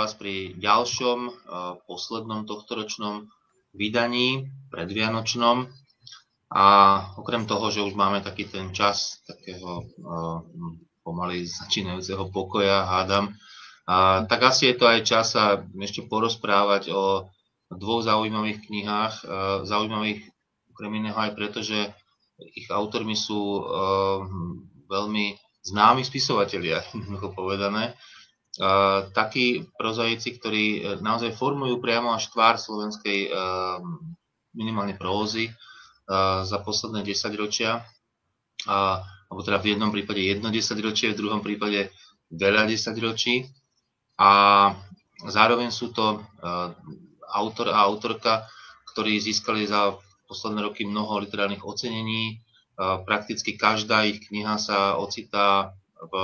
vás pri ďalšom, poslednom tohtoročnom vydaní, predvianočnom. A okrem toho, že už máme taký ten čas takého pomaly začínajúceho pokoja, hádam, a, tak asi je to aj čas sa ešte porozprávať o dvoch zaujímavých knihách. Zaujímavých okrem iného aj preto, že ich autormi sú veľmi známi spisovatelia, ako povedané. Takí prozaici, ktorí e, naozaj formujú priamo až tvár slovenskej uh, minimálne prózy uh, za posledné 10 ročia. Alebo teda v jednom prípade jedno 10 ročie, v druhom prípade veľa 10 ročí. A zároveň sú to autor a autorka, ktorí získali za posledné roky mnoho literárnych ocenení, Prakticky každá ich kniha sa ocitá v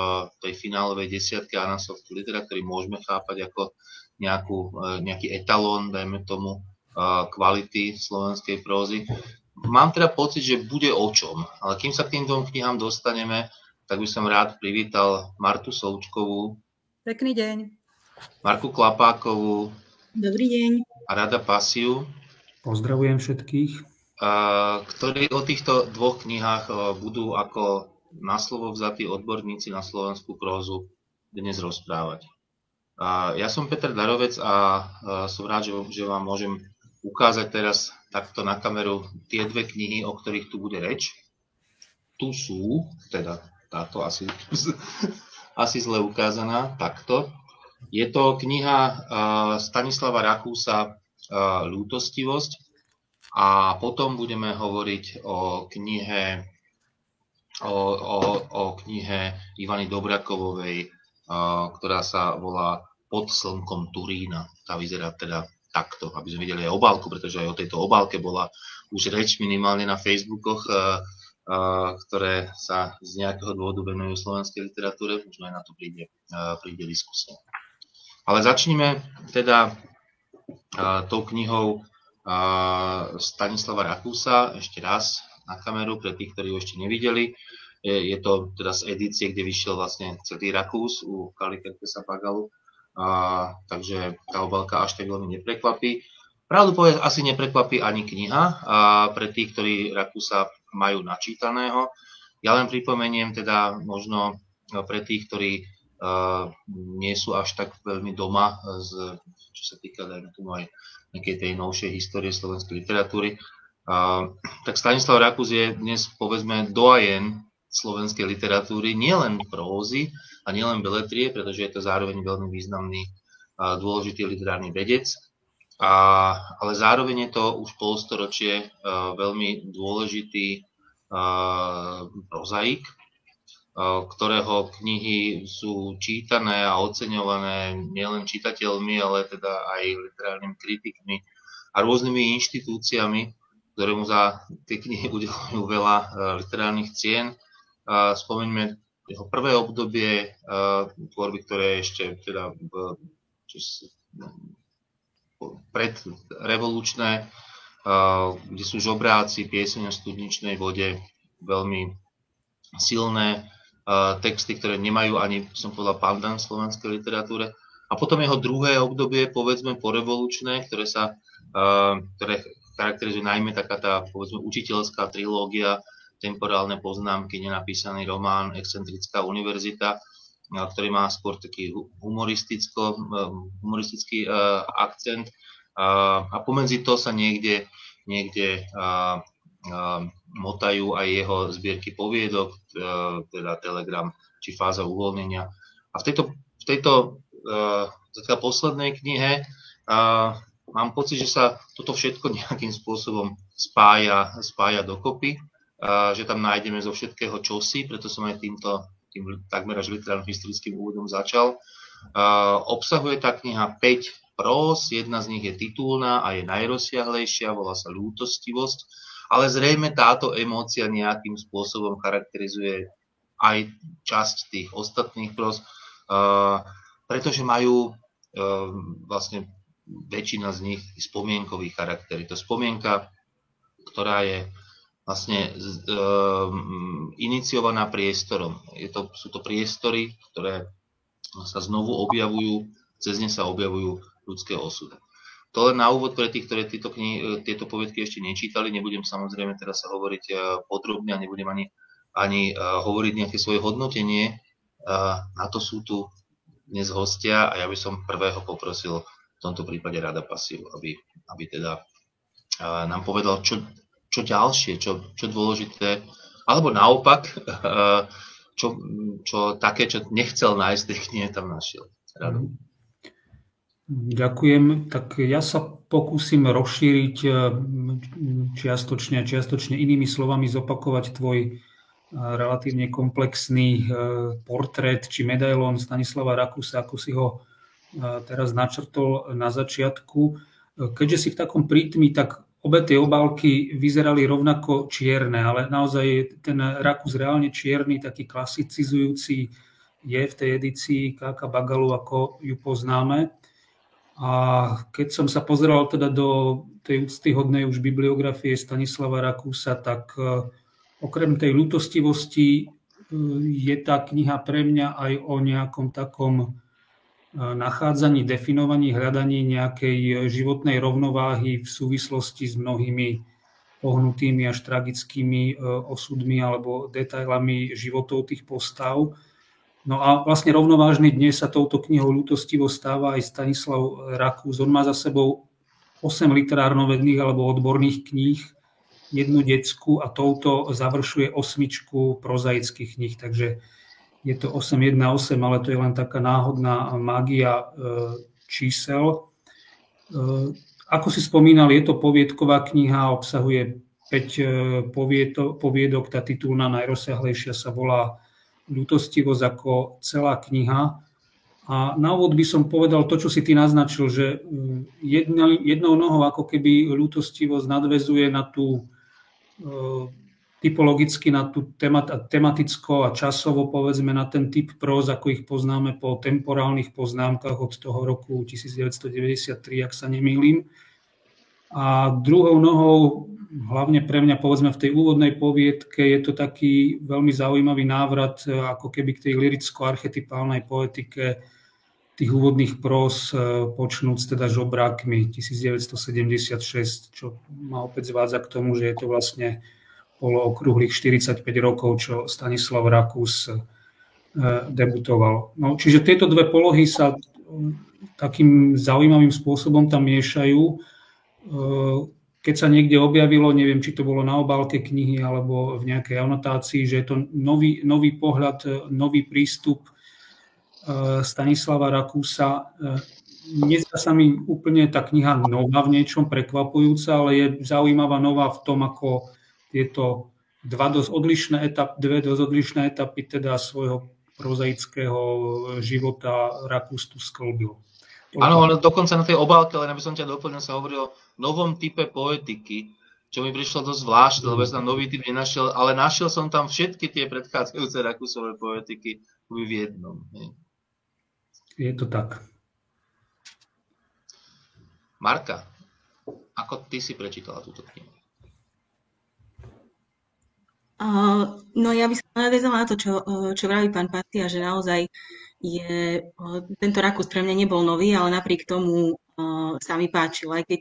tej finálovej desiatke Anasoftu litera, ktorý môžeme chápať ako nejakú, e, nejaký etalón, dajme tomu, kvality slovenskej prózy. Mám teda pocit, že bude o čom, ale kým sa k tým dvom knihám dostaneme, tak by som rád privítal Martu Součkovú. Pekný deň. Marku Klapákovú. Dobrý deň. A Rada Pasiu. Pozdravujem všetkých ktorí o týchto dvoch knihách budú ako na slovo vzatí odborníci na slovenskú prózu dnes rozprávať. Ja som Peter Darovec a som rád, že vám môžem ukázať teraz takto na kameru tie dve knihy, o ktorých tu bude reč. Tu sú, teda táto asi, asi zle ukázaná, takto. Je to kniha Stanislava Rakúsa Lútostivosť a potom budeme hovoriť o knihe, o, o, o knihe Ivany Dobrakovovej, ktorá sa volá Pod slnkom Turína. Tá vyzerá teda takto, aby sme videli aj obálku, pretože aj o tejto obálke bola už reč minimálne na Facebookoch, ktoré sa z nejakého dôvodu venujú slovenskej literatúre, možno aj na to príde, príde diskusia. Ale začneme teda tou knihou Stanislava Rakúsa, ešte raz na kameru pre tých, ktorí ho ešte nevideli. Je, to teda z edície, kde vyšiel vlastne celý Rakús u Kali Kerkesa Pagalu, a, takže tá obalka až tak veľmi neprekvapí. Pravdu povedať, asi neprekvapí ani kniha a pre tých, ktorí Rakúsa majú načítaného. Ja len pripomeniem teda možno pre tých, ktorí uh, nie sú až tak veľmi doma, z, čo sa týka, dajme tomu aj nejakej tej novšej histórie slovenskej literatúry. A, tak Stanislav Rakus je dnes povedzme doajen slovenskej literatúry, nielen prózy a nielen beletrie, pretože je to zároveň veľmi významný a dôležitý literárny vedec, a, ale zároveň je to už polstoročie veľmi dôležitý a, prozaik, ktorého knihy sú čítané a oceňované nielen čitateľmi, ale teda aj literárnymi kritikmi a rôznymi inštitúciami, ktoré mu za tie knihy udelujú veľa e, literárnych cien. Spomeňme jeho prvé obdobie e, tvorby, ktoré ešte teda predrevolučné, e, kde sú žobráci, pieseň o studničnej vode, veľmi silné texty, ktoré nemajú ani, som povedal, pandan v slovenskej literatúre. A potom jeho druhé obdobie, povedzme, porevolučné, ktoré sa ktoré charakterizuje najmä taká tá, povedzme, učiteľská trilógia, temporálne poznámky, nenapísaný román, excentrická univerzita, ktorý má skôr taký humoristický akcent. A pomedzi to sa niekde, niekde motajú aj jeho zbierky poviedok, e, teda Telegram či fáza uvoľnenia. A v tejto, v tejto uh, poslednej knihe mám pocit, že sa toto všetko nejakým spôsobom spája, spája dokopy, že tam nájdeme zo všetkého čosi, preto som aj týmto tým takmer až literárnym historickým úvodom začal. Obsahuje tá kniha 5 prós, jedna z nich je titulná a je najrozsiahlejšia, volá sa Lútostivosť ale zrejme táto emócia nejakým spôsobom charakterizuje aj časť tých ostatných pros, pretože majú uh, vlastne väčšina z nich spomienkový charakter. Je to spomienka, ktorá je vlastne uh, iniciovaná priestorom. Je to, sú to priestory, ktoré sa znovu objavujú cez ne sa objavujú ľudské osudy. To len na úvod pre tých, ktorí tieto, kni- tieto poviedky ešte nečítali. Nebudem samozrejme teraz sa hovoriť podrobne a nebudem ani, ani hovoriť nejaké svoje hodnotenie. Na to sú tu dnes hostia a ja by som prvého poprosil v tomto prípade Rada Pasiu, aby, aby teda nám povedal, čo, čo ďalšie, čo, čo dôležité, alebo naopak, čo, čo také, čo nechcel nájsť, tej knihe tam našiel. Rado. Ďakujem. Tak ja sa pokúsim rozšíriť e, čiastočne čiastočne inými slovami zopakovať tvoj e, relatívne komplexný e, portrét či medailón Stanislava Rakusa, ako si ho teraz načrtol na začiatku. Keďže si v takom prítmi, tak obe tie obálky vyzerali rovnako čierne, ale naozaj ten Rakus reálne čierny, taký klasicizujúci je v tej edícii Káka Bagalu, ako ju poznáme. A keď som sa pozeral teda do tej úctyhodnej už bibliografie Stanislava Rakúsa, tak e, okrem tej ľutostivosti e, je tá kniha pre mňa aj o nejakom takom nachádzaní, definovaní, hľadaní nejakej životnej rovnováhy v súvislosti s mnohými pohnutými až tragickými osudmi alebo detailami životov tých postav. No a vlastne rovnovážny dnes sa touto knihou ľutostivo stáva aj Stanislav Rakús. On má za sebou 8 literárnovedných alebo odborných kníh, jednu detskú a touto završuje osmičku prozaických kníh. Takže je to 818, ale to je len taká náhodná mágia e, čísel. E, ako si spomínal, je to poviedková kniha, obsahuje 5 e, poviedok, tá titulná najrozsiahlejšia sa volá ľutostivosť ako celá kniha. A na úvod by som povedal to, čo si ty naznačil, že mm, jednou, nohou ako keby ľútostivosť nadvezuje na tú typologicky na tú temat, tematicko a časovo povedzme na ten typ próz, ako ich poznáme po temporálnych poznámkach od toho roku 1993, ak sa nemýlim. A druhou nohou hlavne pre mňa, povedzme, v tej úvodnej poviedke je to taký veľmi zaujímavý návrat e, ako keby k tej liricko-archetypálnej poetike tých úvodných pros, e, počnúc teda žobrákmi 1976, čo ma opäť zvádza k tomu, že je to vlastne bolo okrúhlych 45 rokov, čo Stanislav Rakus e, debutoval. No, čiže tieto dve polohy sa takým zaujímavým spôsobom tam miešajú keď sa niekde objavilo, neviem, či to bolo na obálke knihy alebo v nejakej anotácii, že je to nový, nový pohľad, nový prístup e, Stanislava Rakúsa. E, nezdá sa mi úplne tá kniha nová v niečom, prekvapujúca, ale je zaujímavá nová v tom, ako tieto dva dosť odlišné etap, dve dosť odlišné etapy teda svojho prozaického života Rakús tu sklbil. Áno, ale dokonca na tej obálke, len aby som ťa doplnil, sa hovorilo o novom type poetiky, čo mi prišlo dosť zvláštne, lebo som tam nový typ nenašiel, ale našiel som tam všetky tie predchádzajúce Rakusové poetiky v jednom. Nie? Je to tak. Marka, ako ty si prečítala túto knihu? Uh, no ja by som nadvezovala na to, čo, čo vraví pán Patia, že naozaj je, tento Rakus pre mňa nebol nový, ale napriek tomu uh, sa mi páčil, aj keď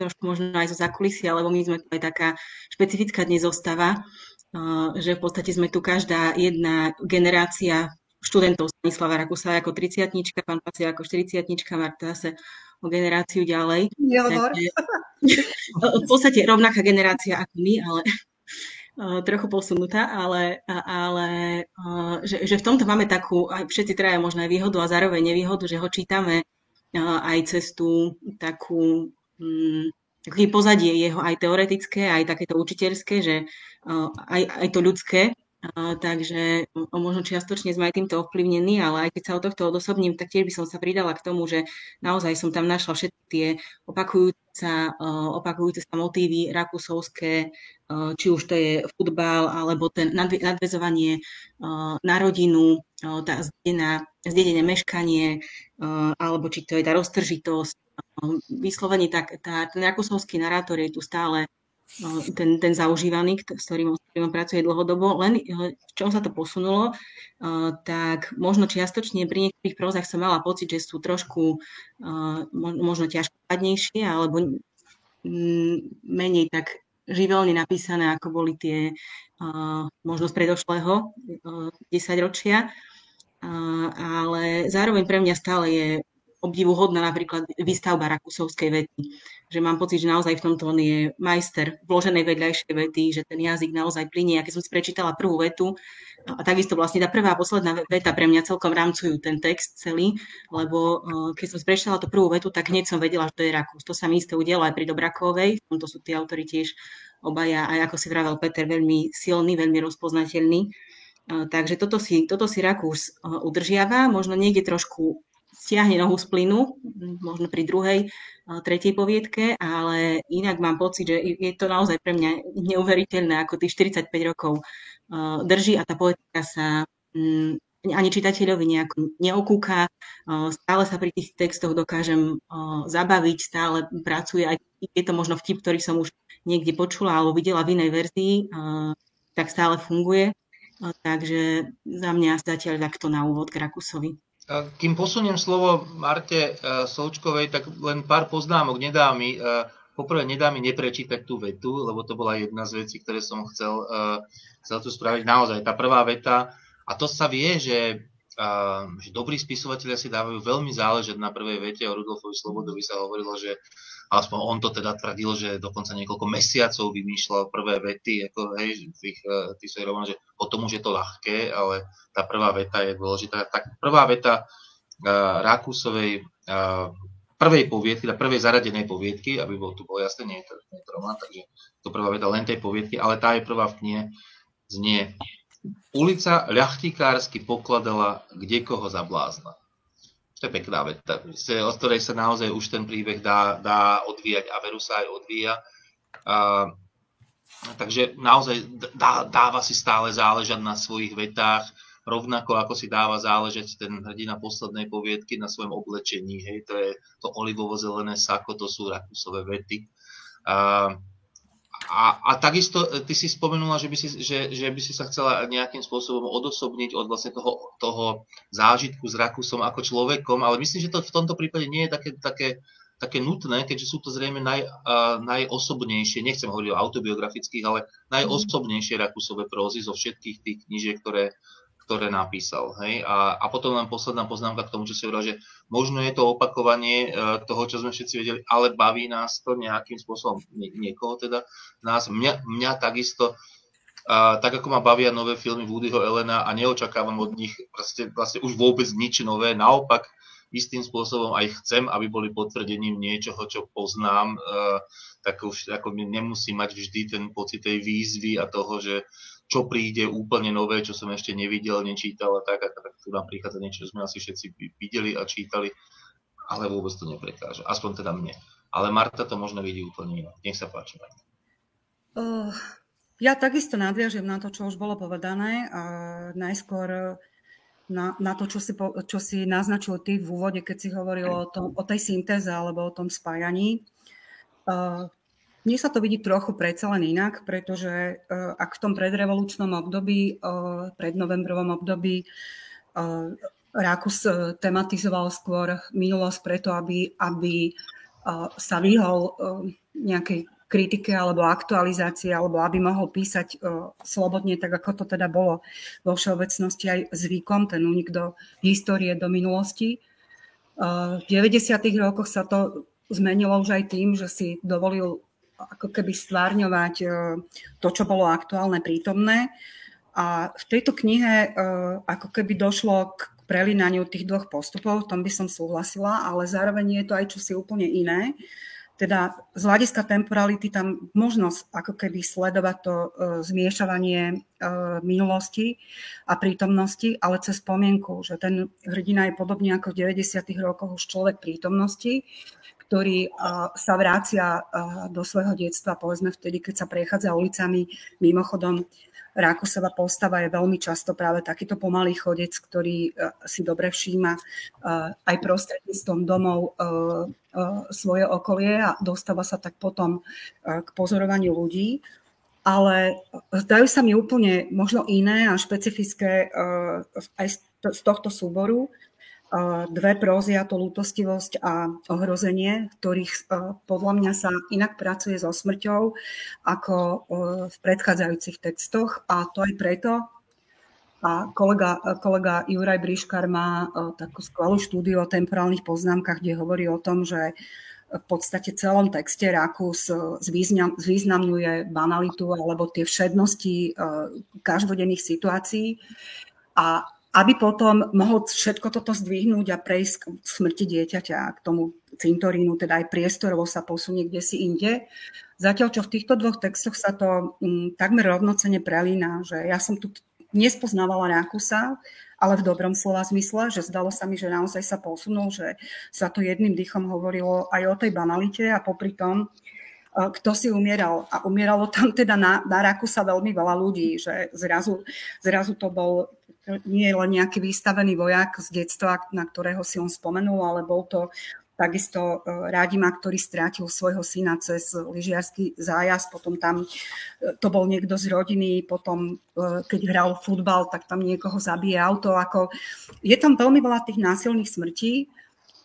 trošku možno aj zo zakulisia, lebo my sme tu aj taká špecifická dnes zostava, uh, že v podstate sme tu každá jedna generácia študentov Stanislava Rakusa ako 30 pán Pasia ako 40 Marta zase o generáciu ďalej. Takže, v podstate rovnaká generácia ako my, ale trochu posunutá, ale, ale že, že v tomto máme takú, aj všetci traja možno aj výhodu a zároveň nevýhodu, že ho čítame aj cez tú takú um, pozadie jeho aj teoretické, aj takéto učiteľské, že aj, aj to ľudské, takže možno čiastočne sme aj týmto ovplyvnení, ale aj keď sa od tohto odosobním, tak tiež by som sa pridala k tomu, že naozaj som tam našla všetky tie opakujúce, opakujúce sa motívy rakusovské, či už to je futbal, alebo ten nadvezovanie na rodinu, tá zdedené meškanie, alebo či to je tá roztržitosť. Vyslovene tak, tá, ten rakusovský narátor je tu stále ten, ten zaužívaný, s ktorým, s ktorým pracuje dlhodobo. Len v čom sa to posunulo, tak možno čiastočne pri niektorých prózach som mala pocit, že sú trošku možno ťažkopadnejšie alebo menej tak živelne napísané, ako boli tie možno z predošlého desaťročia. Ale zároveň pre mňa stále je obdivuhodná napríklad výstavba Rakusovskej vety. Že mám pocit, že naozaj v tomto on je majster vloženej vedľajšej vety, že ten jazyk naozaj plinie. A keď som si prečítala prvú vetu, a takisto vlastne tá prvá a posledná veta pre mňa celkom rámcujú ten text celý, lebo keď som si prečítala tú prvú vetu, tak hneď som vedela, že to je Rakus. To sa mi isté udialo aj pri Dobrakovej, v tomto sú tí autori tiež obaja, aj ako si vravel Peter, veľmi silný, veľmi rozpoznateľný. Takže toto si, toto si Rakús udržiava, možno niekde trošku stiahne nohu z plynu, možno pri druhej, tretej poviedke, ale inak mám pocit, že je to naozaj pre mňa neuveriteľné, ako tých 45 rokov drží a tá poetika sa mm, ani čitateľovi nejako neokúka, stále sa pri tých textoch dokážem zabaviť, stále pracuje, aj je to možno vtip, ktorý som už niekde počula alebo videla v inej verzii, tak stále funguje. Takže za mňa zatiaľ takto na úvod k Rakusovi. Kým posuniem slovo Marte e, Součkovej, tak len pár poznámok nedá mi. E, poprvé nedá mi neprečítať tú vetu, lebo to bola jedna z vecí, ktoré som chcel, e, chcel tu spraviť. Naozaj, tá prvá veta, a to sa vie, že, že dobrí spisovatelia si dávajú veľmi záležať na prvej vete. O Rudolfovi Slobodovi sa hovorilo, že aspoň on to teda tvrdil, že dokonca niekoľko mesiacov vymýšľal prvé vety, ako, hej, tých, eh, tých že potom už je to ľahké, ale tá prvá veta je dôležitá. Tak prvá veta uh, Rákusovej uh, prvej poviedky, teda prvej zaradenej poviedky, aby bol tu bolo jasné, nie je to, nie je to román, takže to prvá veta len tej poviedky, ale tá je prvá v knihe, znie Ulica ľachtikársky pokladala kde koho za blázna. To je pekná veta, od ktorej sa naozaj už ten príbeh dá, dá odvíjať a veru sa aj odvíja. A, takže naozaj dá, dáva si stále záležať na svojich vetách, rovnako ako si dáva záležať ten hrdina poslednej poviedky na svojom oblečení. Hej, to je to olivovo-zelené sako, to sú rakusové vety. A, a, a takisto e, ty si spomenula, že by si, že, že by si sa chcela nejakým spôsobom odosobniť od vlastne toho, toho zážitku s Rakusom ako človekom, ale myslím, že to v tomto prípade nie je také, také, také nutné, keďže sú to zrejme naj, uh, najosobnejšie, nechcem hovoriť o autobiografických, ale najosobnejšie Rakusové prózy zo všetkých tých knížiek, ktoré, ktoré napísal. Hej? A, a potom len posledná poznámka k tomu, čo si hovoril, že možno je to opakovanie uh, toho, čo sme všetci vedeli, ale baví nás to nejakým spôsobom, nie, niekoho teda, nás, mňa, mňa takisto, uh, tak ako ma bavia nové filmy Woodyho Elena a neočakávam od nich vlastne, vlastne už vôbec nič nové, naopak istým spôsobom aj chcem, aby boli potvrdením niečoho, čo poznám, uh, tak už ako nemusím mať vždy ten pocit tej výzvy a toho, že čo príde úplne nové, čo som ešte nevidel, nečítal a tak, a tak tu nám prichádza niečo, čo sme asi všetci videli a čítali, ale vôbec to neprekáže, aspoň teda mne. Ale Marta to možno vidí úplne inak. Nech sa páči. Uh, ja takisto nadviažem na to, čo už bolo povedané. Uh, najskôr na, na to, čo si, po, čo si naznačil ty v úvode, keď si hovoril o, tom, o tej syntéze alebo o tom spájaní. Uh, mne sa to vidí trochu predsa len inak, pretože uh, ak v tom predrevolučnom období, uh, prednovembrovom období uh, Rákus tematizoval skôr minulosť preto, aby, aby sa vyhol nejakej kritike alebo aktualizácie, alebo aby mohol písať slobodne, tak ako to teda bolo vo všeobecnosti aj zvykom, ten únik do histórie, do minulosti. v 90. rokoch sa to zmenilo už aj tým, že si dovolil ako keby stvárňovať e, to, čo bolo aktuálne, prítomné. A v tejto knihe e, ako keby došlo k prelinaniu tých dvoch postupov, v tom by som súhlasila, ale zároveň je to aj čosi úplne iné. Teda z hľadiska temporality tam možnosť ako keby sledovať to e, zmiešavanie minulosti a prítomnosti, ale cez spomienku, že ten hrdina je podobne ako v 90. rokoch už človek prítomnosti, ktorý sa vrácia do svojho detstva, povedzme vtedy, keď sa prechádza ulicami. Mimochodom, Rákusová postava je veľmi často práve takýto pomalý chodec, ktorý si dobre všíma aj prostredníctvom domov svoje okolie a dostáva sa tak potom k pozorovaniu ľudí. Ale zdajú sa mi úplne možno iné a špecifické aj z tohto súboru dve prózy, a to lútostivosť a ohrozenie, ktorých podľa mňa sa inak pracuje so smrťou ako v predchádzajúcich textoch a to aj preto, a kolega, kolega Juraj Briškar má takú skvelú štúdiu o temporálnych poznámkach, kde hovorí o tom, že v podstate celom texte Rakus zvýznam, zvýznamňuje banalitu alebo tie všednosti každodenných situácií. A aby potom mohol všetko toto zdvihnúť a prejsť k smrti dieťaťa, k tomu cintorínu, teda aj priestorovo sa posunie kde si inde. Zatiaľ, čo v týchto dvoch textoch sa to m, mm, takmer rovnocene prelína, že ja som tu nespoznávala Rákusa, ale v dobrom slova zmysle, že zdalo sa mi, že naozaj sa posunul, že sa to jedným dýchom hovorilo aj o tej banalite a popri tom, kto si umieral. A umieralo tam teda na, na Rakusa veľmi veľa ľudí, že zrazu, zrazu to bol nie len nejaký vystavený vojak z detstva, na ktorého si on spomenul, ale bol to takisto e, Rádima, ktorý strátil svojho syna cez lyžiarsky zájazd, potom tam e, to bol niekto z rodiny, potom e, keď hral futbal, tak tam niekoho zabije auto. Ako, je tam veľmi veľa tých násilných smrtí,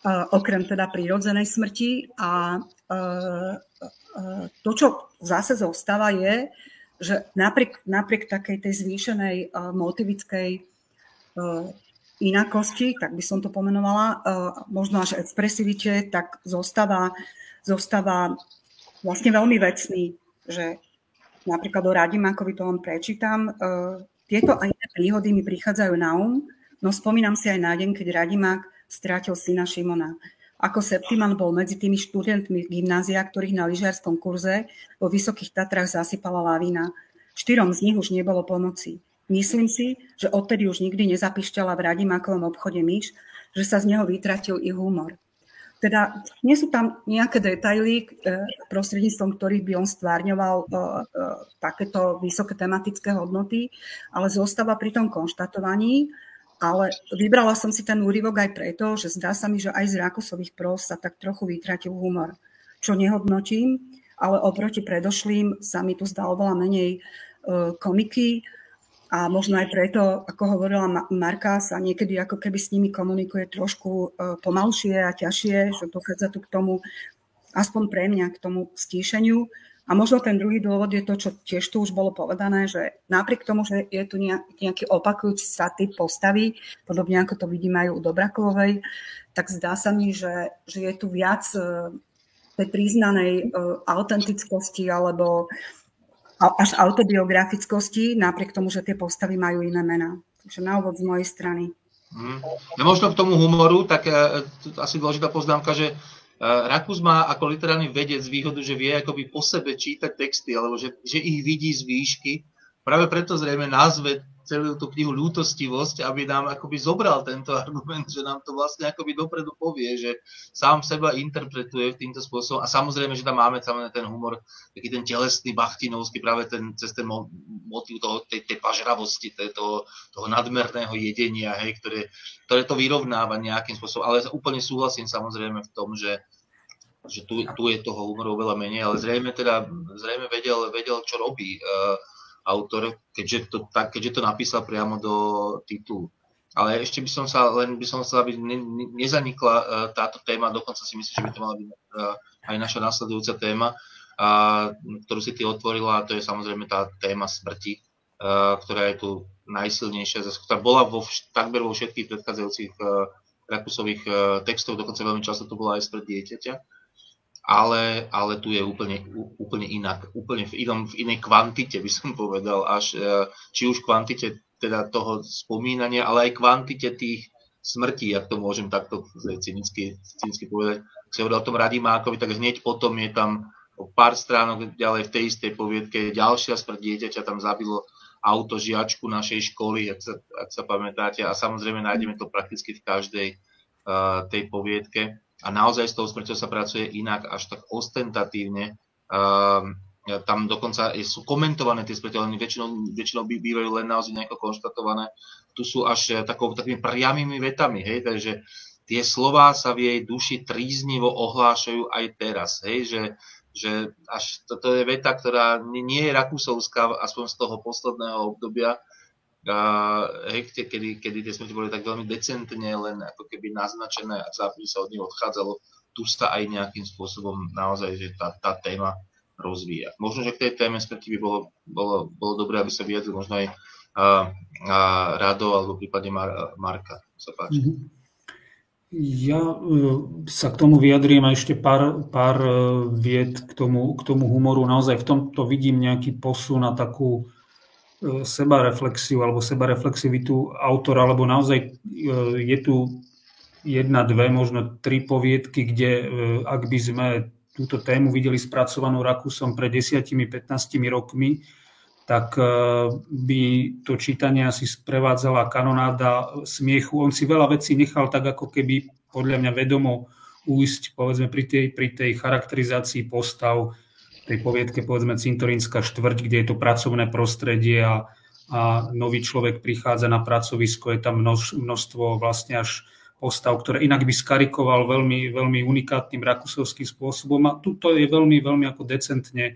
okrem teda prírodzenej smrti a to, čo zase zostáva je, že napriek, napriek takej tej zvýšenej motivickej inakosti, tak by som to pomenovala, uh, možno až expresivite, tak zostáva, zostáva vlastne veľmi vecný, že napríklad o Radimákovi to len prečítam. Uh, tieto a iné príhody mi prichádzajú na um, no spomínam si aj na deň, keď Radimák strátil syna Šimona. Ako Septiman bol medzi tými študentmi gymnázia, ktorých na lyžiarskom kurze vo Vysokých Tatrách zasypala lavína. Štyrom z nich už nebolo pomoci. Myslím si, že odtedy už nikdy nezapišťala v Radimakovom obchode myš, že sa z neho vytratil i humor. Teda nie sú tam nejaké detaily, e, prostredníctvom ktorých by on stvárňoval e, e, takéto vysoké tematické hodnoty, ale zostáva pri tom konštatovaní, ale vybrala som si ten úryvok aj preto, že zdá sa mi, že aj z Rákosových pros sa tak trochu vytratil humor, čo nehodnotím, ale oproti predošlým sa mi tu zdalo veľa menej komiky a možno aj preto, ako hovorila Marka, sa niekedy ako keby s nimi komunikuje trošku e, pomalšie a ťažšie, že dochádza tu k tomu, aspoň pre mňa, k tomu stíšeniu. A možno ten druhý dôvod je to, čo tiež tu už bolo povedané, že napriek tomu, že je tu nejaký opakujúci sa typ postavy, podobne ako to vidíme aj u Dobrakovej, tak zdá sa mi, že, že je tu viac e, tej príznanej e, autentickosti alebo až autobiografickosti, napriek tomu, že tie postavy majú iné mená. Takže na úvod z mojej strany. Hmm. Ja možno k tomu humoru, tak uh, asi dôležitá poznámka, že Rakus má ako literálny vedec výhodu, že vie akoby po sebe čítať texty, alebo že, že ich vidí z výšky. Práve preto zrejme názve celú tú knihu ľútostivosť, aby nám akoby zobral tento argument, že nám to vlastne akoby dopredu povie, že sám seba interpretuje týmto spôsobom a samozrejme, že tam máme samozrejme ten humor, taký ten telesný, bachtinovský, práve ten, cez ten motiv toho, tej, tej pažravosti, tej, toho, toho nadmerného jedenia, hej, ktoré, ktoré to vyrovnáva nejakým spôsobom. Ale úplne súhlasím samozrejme v tom, že že tu, tu je toho humoru veľa menej, ale zrejme teda, zrejme vedel, vedel čo robí. Uh, autor, keďže to, tak, keďže to napísal priamo do titulu. Ale ešte by som sa, len by som chcel, aby ne, ne, nezanikla uh, táto téma, dokonca si myslím, že by to mala byť uh, aj naša následujúca téma, uh, ktorú si ty otvorila, a to je samozrejme tá téma smrti, uh, ktorá je tu najsilnejšia, ktorá bola vo, takmer vo všetkých predchádzajúcich uh, Rakusových uh, textov, dokonca veľmi často to bola aj smrť dieťaťa ale, ale tu je úplne, úplne inak, úplne v, inom, v inej kvantite by som povedal, až e, či už kvantite teda toho spomínania, ale aj kvantite tých smrtí, ak to môžem takto cynicky, cynicky povedať. Sa hovorí o tom Radimákovi, tak hneď potom je tam o pár stránok ďalej v tej istej poviedke ďalšia smrť dieťaťa, tam zabilo auto žiačku našej školy, ak sa, ak sa pamätáte, a samozrejme nájdeme to prakticky v každej uh, tej poviedke a naozaj s tou smrťou sa pracuje inak, až tak ostentatívne. Um, tam dokonca sú komentované tie smrti, ale väčšinou, väčšinou bývajú len naozaj nejako konštatované. Tu sú až takou, takými priamými vetami, hej, takže tie slova sa v jej duši tríznivo ohlášajú aj teraz, hej, že, že až toto je veta, ktorá nie je rakúsovská, aspoň z toho posledného obdobia, hej, kedy, kedy tie smrti boli tak veľmi decentne len ako keby naznačené a zápis sa od nich odchádzalo, tu sa aj nejakým spôsobom naozaj, že tá, tá téma rozvíja. Možno, že k tej téme smrti by bolo, bolo, bolo dobré, aby sa vyjadril možno aj a, a Rado alebo prípadne Mar, Marka. Sa páči. Mm-hmm. Ja e, sa k tomu vyjadrím a ešte pár, pár e, vied k tomu, k tomu humoru. Naozaj v tomto vidím nejaký posun na takú sebareflexiu alebo sebareflexivitu autora, lebo naozaj je tu jedna, dve, možno tri poviedky, kde ak by sme túto tému videli spracovanú Rakusom pred 10-15 rokmi, tak e, by to čítanie asi sprevádzala kanonáda smiechu. On si veľa vecí nechal tak ako keby podľa mňa vedomo újsť povedzme pri tej, pri tej charakterizácii postav tej poviedke povedzme Cintorínska štvrť, kde je to pracovné prostredie a, a nový človek prichádza na pracovisko, je tam množ, množstvo vlastne až postav, ktoré inak by skarikoval veľmi, veľmi unikátnym rakusovským spôsobom a tuto je veľmi, veľmi ako decentne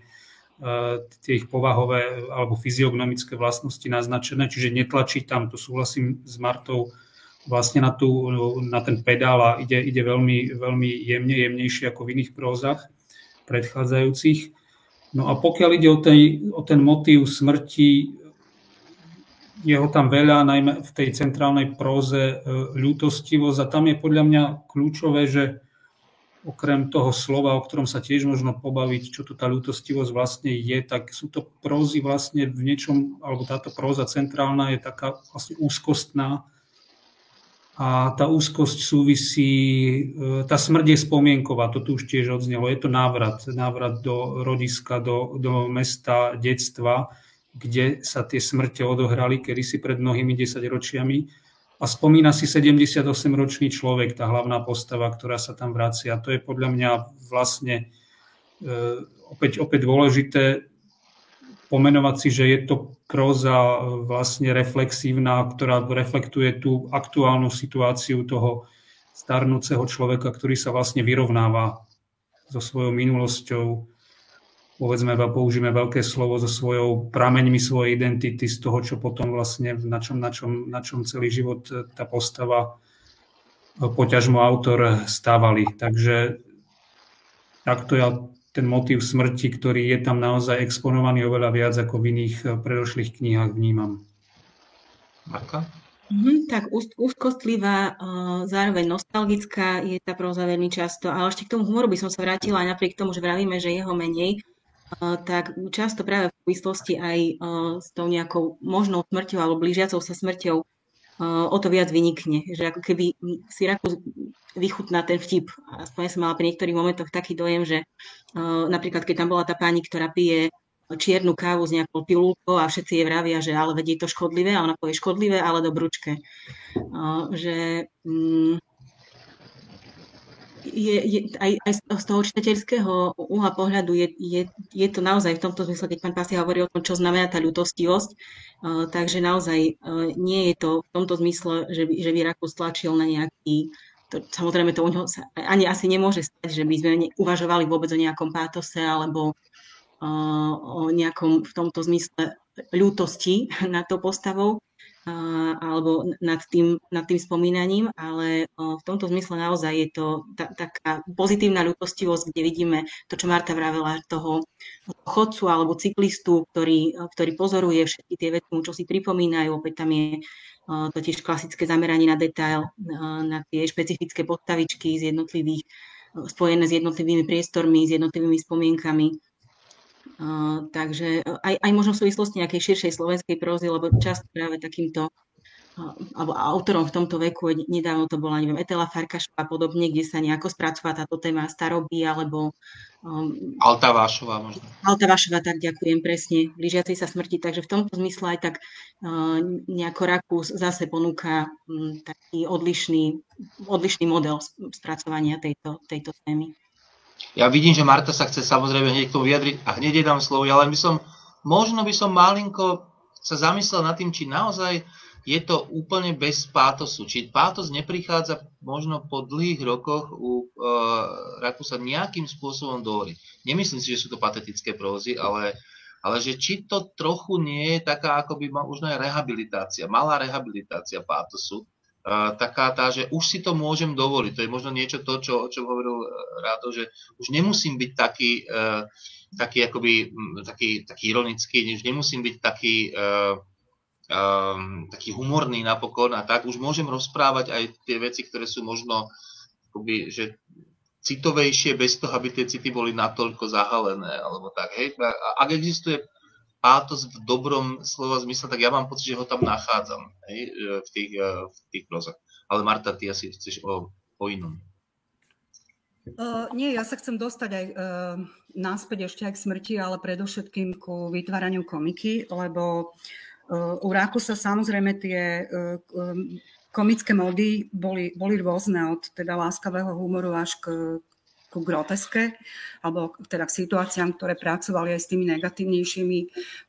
tie ich povahové alebo fyziognomické vlastnosti naznačené, čiže netlačí tam, to súhlasím s Martou, vlastne na, tú, na ten pedál a ide, ide veľmi, veľmi jemne, jemnejšie ako v iných prózach predchádzajúcich. No a pokiaľ ide o, tej, o ten motív smrti, jeho tam veľa, najmä v tej centrálnej próze e, ľútostivosť a tam je podľa mňa kľúčové, že okrem toho slova, o ktorom sa tiež možno pobaviť, čo to tá ľútostivosť vlastne je, tak sú to prózy vlastne v niečom, alebo táto próza centrálna je taká vlastne úzkostná a tá úzkosť súvisí, e, tá smrť je spomienková, to tu už tiež odznelo, je to návrat, návrat do rodiska, do, do mesta detstva, kde sa tie smrte odohrali kedysi pred mnohými desaťročiami a spomína si 78-ročný človek, tá hlavná postava, ktorá sa tam vracia. To je podľa mňa vlastne e, opäť, opäť dôležité pomenovať si, že je to próza vlastne reflexívna, ktorá reflektuje tú aktuálnu situáciu toho starnúceho človeka, ktorý sa vlastne vyrovnáva so svojou minulosťou, povedzme, použijeme veľké slovo so svojou prameňmi svojej identity, z toho, čo potom vlastne, na čom, na čom, na čom celý život e, tá postava e, poťažmo autor stávali. Takže takto ja ten motív smrti, ktorý je tam naozaj exponovaný oveľa viac ako v iných e, predošlých knihách vnímam. Marka? Mm, tak úst, úzkostlivá, zároveň nostalgická je tá próza veľmi často. Ale ešte k tomu humoru by som sa vrátila napriek tomu, že vravíme, že jeho menej tak často práve v súvislosti aj s tou nejakou možnou smrťou alebo blížiacou sa smrťou o to viac vynikne. Že ako keby si Rakus vychutná ten vtip. Aspoň ja som mala pri niektorých momentoch taký dojem, že napríklad keď tam bola tá pani, ktorá pije čiernu kávu s nejakou pilulkou a všetci jej vravia, že ale vedie to škodlivé a ona povie škodlivé, ale do. Že mm, je, je, aj, aj z toho čitateľského uhla pohľadu je, je, je to naozaj v tomto zmysle, keď pán Pasi hovorí o tom, čo znamená tá ľutostivosť, uh, takže naozaj uh, nie je to v tomto zmysle, že by, že by Rakus tlačil na nejaký, to, samozrejme to u neho sa ani asi nemôže stať, že by sme ne, uvažovali vôbec o nejakom pátose alebo uh, o nejakom v tomto zmysle ľútosti nad tou postavou, alebo nad tým, nad tým spomínaním, ale v tomto zmysle naozaj je to ta, taká pozitívna ľutostivosť, kde vidíme to, čo Marta vravela, toho chodcu alebo cyklistu, ktorý, ktorý pozoruje všetky tie veci, čo si pripomínajú. Opäť tam je totiž klasické zameranie na detail, na tie špecifické postavičky z jednotlivých, spojené s jednotlivými priestormi, s jednotlivými spomienkami takže e, aj, aj možno v súvislosti nejakej širšej slovenskej prózy, lebo často práve takýmto alebo autorom v tomto veku, nedávno to bola, neviem, Etela Farkašová a podobne, kde sa nejako spracová táto téma staroby, alebo... Um, Alta Vášová možno. Alta Vášová, tak ďakujem presne, blížiacej sa smrti. Takže v tomto zmysle aj tak uh, nejako Rakus zase ponúka um, taký odlišný, odlišný model spracovania tejto, tejto témy. Ja vidím, že Marta sa chce samozrejme hneď k tomu vyjadriť a hneď jej dám slovo, ale by som, možno by som malinko sa zamyslel nad tým, či naozaj je to úplne bez pátosu. Či pátos neprichádza možno po dlhých rokoch u uh, Rakusa nejakým spôsobom do. Nemyslím si, že sú to patetické prózy, ale, ale že či to trochu nie je taká akoby možno aj rehabilitácia, malá rehabilitácia pátosu, taká tá, že už si to môžem dovoliť. To je možno niečo to, čo, o čom hovoril Rádo, že už nemusím byť taký, uh, taký, akoby, taký, taký ironický, už nemusím byť taký um, taký humorný napokon a tak, už môžem rozprávať aj tie veci, ktoré sú možno akoby, že citovejšie bez toho, aby tie city boli natoľko zahalené, alebo tak, hej. A ak existuje pátos v dobrom slova zmysle, tak ja mám pocit, že ho tam nachádzam, hej, v tých, e, v tých prozach. Ale Marta, ty asi chceš o, o inom. Uh, nie, ja sa chcem dostať aj uh, náspäť ešte aj k smrti, ale predovšetkým ku vytváraniu komiky, lebo u sa samozrejme tie e, komické módy boli, boli rôzne od teda láskavého humoru až k, ku groteske, alebo teda k situáciám, ktoré pracovali aj s tými negatívnejšími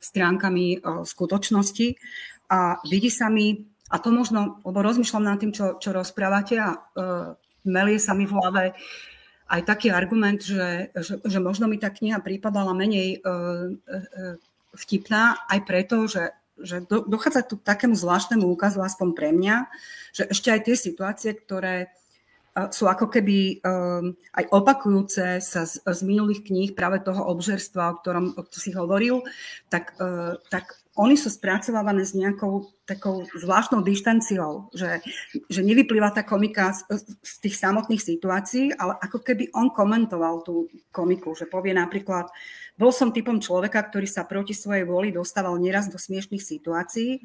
stránkami e, skutočnosti. A vidí sa mi, a to možno, lebo rozmýšľam nad tým, čo, čo rozprávate a uh, melie sa mi v hlave aj taký argument, že, že, že možno mi tá kniha prípadala menej uh, uh, vtipná aj preto, že že do, dochádza tu k takému zvláštnemu úkazu, aspoň pre mňa, že ešte aj tie situácie, ktoré sú ako keby um, aj opakujúce sa z, z minulých kníh práve toho obžerstva, o ktorom o si hovoril, tak, uh, tak oni sú spracovávané s nejakou takou zvláštnou dištanciou, že, že nevyplýva tá komika z, z tých samotných situácií, ale ako keby on komentoval tú komiku, že povie napríklad, bol som typom človeka, ktorý sa proti svojej vôli dostával nieraz do smiešných situácií,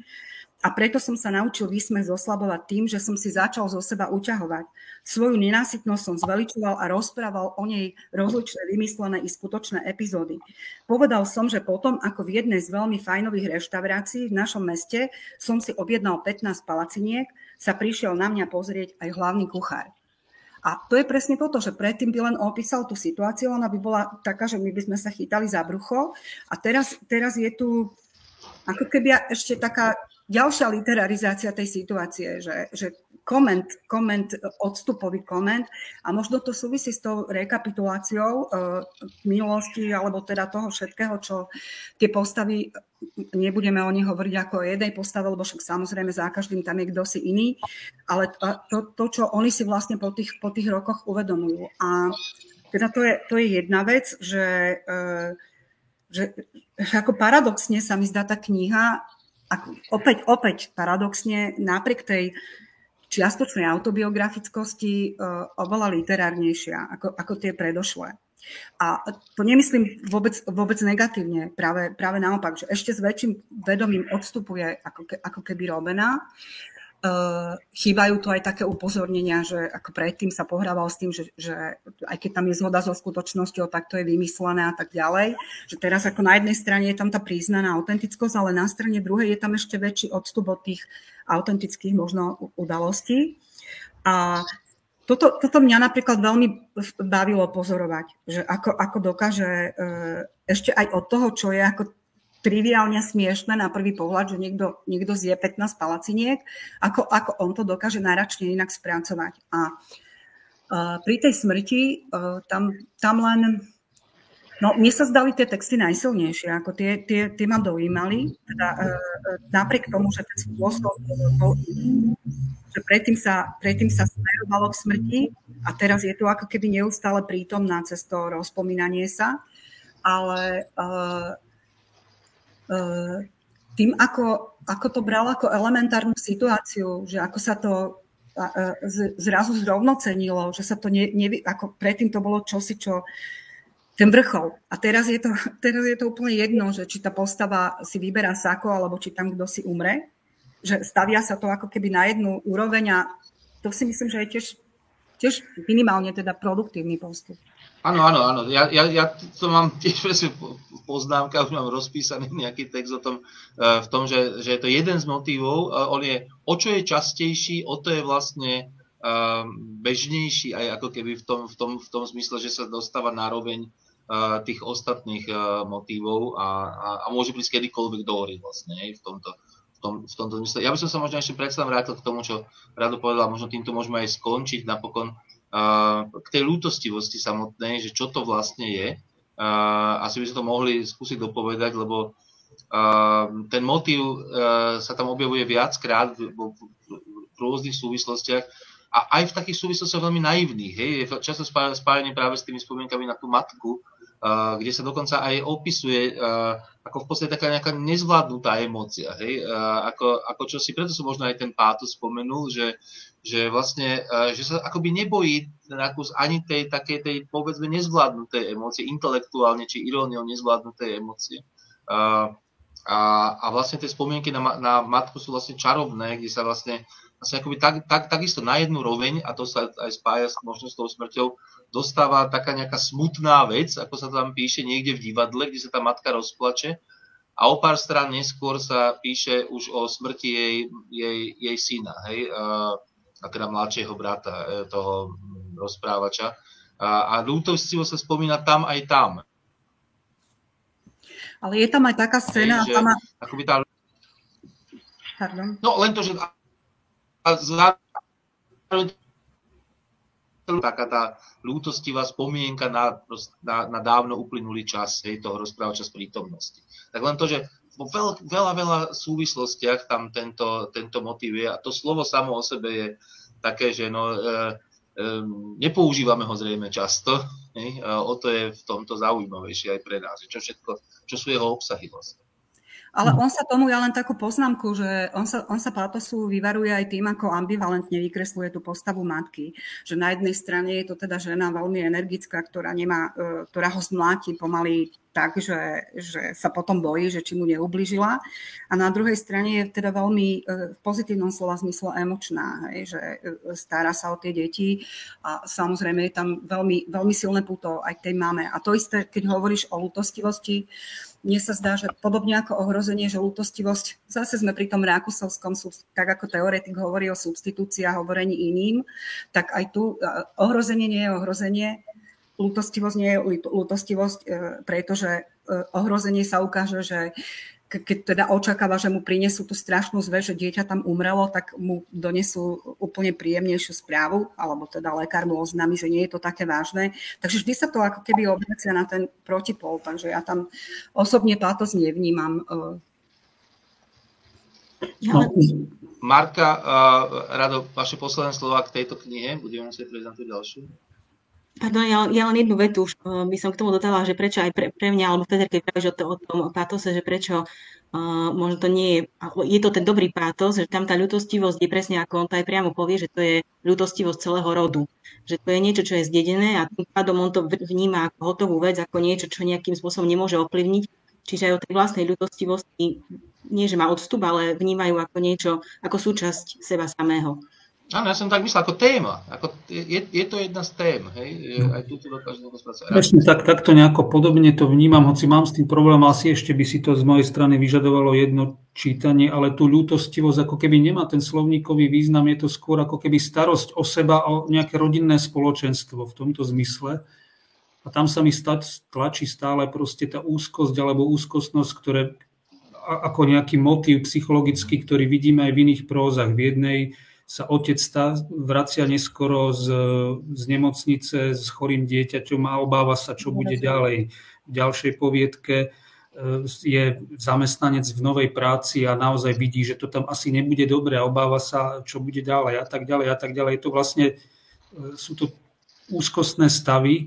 a preto som sa naučil výsmech zoslabovať tým, že som si začal zo seba uťahovať. Svoju nenásytnosť som zveličoval a rozprával o nej rozličné vymyslené i skutočné epizódy. Povedal som, že potom, ako v jednej z veľmi fajnových reštaurácií v našom meste som si objednal 15 palaciniek, sa prišiel na mňa pozrieť aj hlavný kuchár. A to je presne toto, že predtým by len opísal tú situáciu, ona by bola taká, že my by sme sa chytali za brucho. A teraz, teraz je tu ako keby ešte taká ďalšia literarizácia tej situácie, že, že koment, koment, odstupový koment a možno to súvisí s tou rekapituláciou uh, minulosti alebo teda toho všetkého, čo tie postavy, nebudeme o nich hovoriť ako o jednej postave, lebo však samozrejme za každým tam je kto si iný, ale to, to čo oni si vlastne po tých, po tých rokoch uvedomujú. A teda to je, to je jedna vec, že, uh, že, že ako paradoxne sa mi zdá tá kniha ako, opäť, opäť paradoxne, napriek tej čiastočnej autobiografickosti uh, oveľa literárnejšia ako, ako tie predošlé. A to nemyslím vôbec, vôbec negatívne, práve, práve naopak, že ešte s väčším vedomím odstupuje ako, ke, ako keby robená. Uh, chýbajú tu aj také upozornenia, že ako predtým sa pohrával s tým, že, že aj keď tam je zhoda so skutočnosťou, tak to je vymyslené a tak ďalej. Že teraz ako na jednej strane je tam tá príznaná autentickosť, ale na strane druhej je tam ešte väčší odstup od tých autentických možno udalostí. A toto, toto mňa napríklad veľmi bavilo pozorovať, že ako, ako dokáže uh, ešte aj od toho, čo je ako triviálne smiešne na prvý pohľad, že niekto, niekto zje 15 palaciniek, ako, ako on to dokáže náračne inak spracovať. A uh, pri tej smrti uh, tam, tam len... No, mne sa zdali tie texty najsilnejšie, ako tie, tie, tie ma dojímali. Teda, uh, napriek tomu, že ten spôsob že predtým sa, predtým sa smerovalo k smrti a teraz je tu ako keby neustále prítomná cez to rozpomínanie sa, ale uh, tým, ako, ako to bral ako elementárnu situáciu, že ako sa to zrazu zrovnocenilo, že sa to ne, ne, ako predtým to bolo čosi, čo ten vrchol. A teraz je, to, teraz je to úplne jedno, že či tá postava si vyberá sako, alebo či tam kto si umre. Že stavia sa to ako keby na jednu úroveň a to si myslím, že je tiež, tiež minimálne teda produktívny postup. Áno, áno, áno. Ja, ja, ja to mám tiež presne poznámka, už mám rozpísaný nejaký text o tom, uh, v tom, že, že je to jeden z motivov. Uh, on je, o čo je častejší, o to je vlastne uh, bežnejší aj ako keby v tom, v, tom, v tom zmysle, že sa dostáva na roveň tých ostatných motívov a, a, a môže prísť kedykoľvek do hory vlastne v tomto, v, tom, v tomto zmysle. Ja by som sa možno ešte predsa vrátil k tomu, čo Rado povedal, možno týmto môžeme aj skončiť napokon k tej lútostivosti samotnej, že čo to vlastne je. Asi by sme to mohli skúsiť dopovedať, lebo ten motív sa tam objavuje viackrát v, rôznych súvislostiach a aj v takých súvislostiach veľmi naivných. Hej, je často spájanie práve s tými spomienkami na tú matku, kde sa dokonca aj opisuje ako v podstate taká nejaká nezvládnutá emócia. Hej, ako, ako čo si, preto som možno aj ten pátos spomenul, že, že vlastne, že sa akoby nebojí ani tej takej tej povedzme nezvládnutej emócie, intelektuálne či iróniou nezvládnutej emócie. Uh, a, a vlastne tie spomienky na, na matku sú vlastne čarovné, kde sa vlastne vlastne akoby tak, tak, takisto na jednu roveň, a to sa aj spája s možno s tou smrťou, dostáva taká nejaká smutná vec, ako sa tam píše niekde v divadle, kde sa tá matka rozplače. A o pár strán neskôr sa píše už o smrti jej, jej, jej syna, hej, a, teda mladšieho brata e, toho rozprávača. A, a ľútostivo sa spomína tam aj tam. Ale je tam aj taká scéna... Hej, že, tam akoby tá... Pardon. No len to, že a zároveň taká tá lútostivá spomienka na, na, na dávno uplynulý čas hej, toho rozprávača z prítomnosti. Tak len to, že vo veľ, veľa, veľa súvislostiach tam tento, tento motiv je a to slovo samo o sebe je také, že no, e, e, nepoužívame ho zrejme často, hej, o to je v tomto zaujímavejšie aj pre nás, čo všetko, čo sú jeho obsahy vlastne. Ale hm. on sa tomu, ja len takú poznámku, že on sa, on sa patosu vyvaruje aj tým, ako ambivalentne vykresluje tú postavu matky. Že na jednej strane je to teda žena veľmi energická, ktorá, nemá, e, ktorá ho zmláti pomaly tak, že, že sa potom bojí, že či mu neubližila. A na druhej strane je teda veľmi e, v pozitívnom slova zmysle emočná, hej, že e, stará sa o tie deti a samozrejme je tam veľmi, veľmi silné puto aj tej máme. A to isté, keď hovoríš o lutostivosti, mne sa zdá, že podobne ako ohrozenie, že lútostivosť, zase sme pri tom Rákusovskom, tak ako teoretik hovorí o substitúcii a hovorení iným, tak aj tu ohrozenie nie je ohrozenie, lútostivosť nie je lútostivosť, e, pretože e, ohrozenie sa ukáže, že keď teda očakáva, že mu prinesú tú strašnú zve, že dieťa tam umrelo, tak mu donesú úplne príjemnejšiu správu, alebo teda lekár mu oznámi, že nie je to také vážne. Takže vždy sa to ako keby obracia na ten protipol, takže ja tam osobne táto nevnímam. No. Marka, uh, Rado, vaše posledné slova k tejto knihe, budeme musieť prejsť na tú ďalšiu. Pardon, ja, ja len jednu vetu už uh, by som k tomu dodala, že prečo aj pre, pre mňa, alebo vtedy, keď pravíš o, to, o tom pátose, že prečo uh, možno to nie je, je to ten dobrý pátos, že tam tá ľutostivosť je presne ako on to aj priamo povie, že to je ľutostivosť celého rodu. Že to je niečo, čo je zdedené a tým pádom on to vníma ako hotovú vec, ako niečo, čo nejakým spôsobom nemôže ovplyvniť. Čiže aj o tej vlastnej ľutostivosti nie, že má odstup, ale vnímajú ako niečo, ako súčasť seba samého. Áno, ja som tak myslel ako téma. Ako, je, je to jedna z tém, hej? No. Aj tu dokáže spracovať. Presne tak, takto nejako podobne to vnímam, hoci mám s tým problém, asi ešte by si to z mojej strany vyžadovalo jedno čítanie, ale tu ľútostivosť ako keby nemá ten slovníkový význam, je to skôr ako keby starosť o seba, o nejaké rodinné spoločenstvo v tomto zmysle. A tam sa mi tlačí stále proste tá úzkosť alebo úzkostnosť, ktoré ako nejaký motív psychologický, ktorý vidíme aj v iných prózach. V jednej sa otec vracia neskoro z, z nemocnice s chorým dieťaťom a obáva sa, čo bude ďalej. V ďalšej poviedke e, je zamestnanec v novej práci a naozaj vidí, že to tam asi nebude dobre a obáva sa, čo bude ďalej a tak ďalej a tak ďalej. Je to vlastne, e, sú to úzkostné stavy e,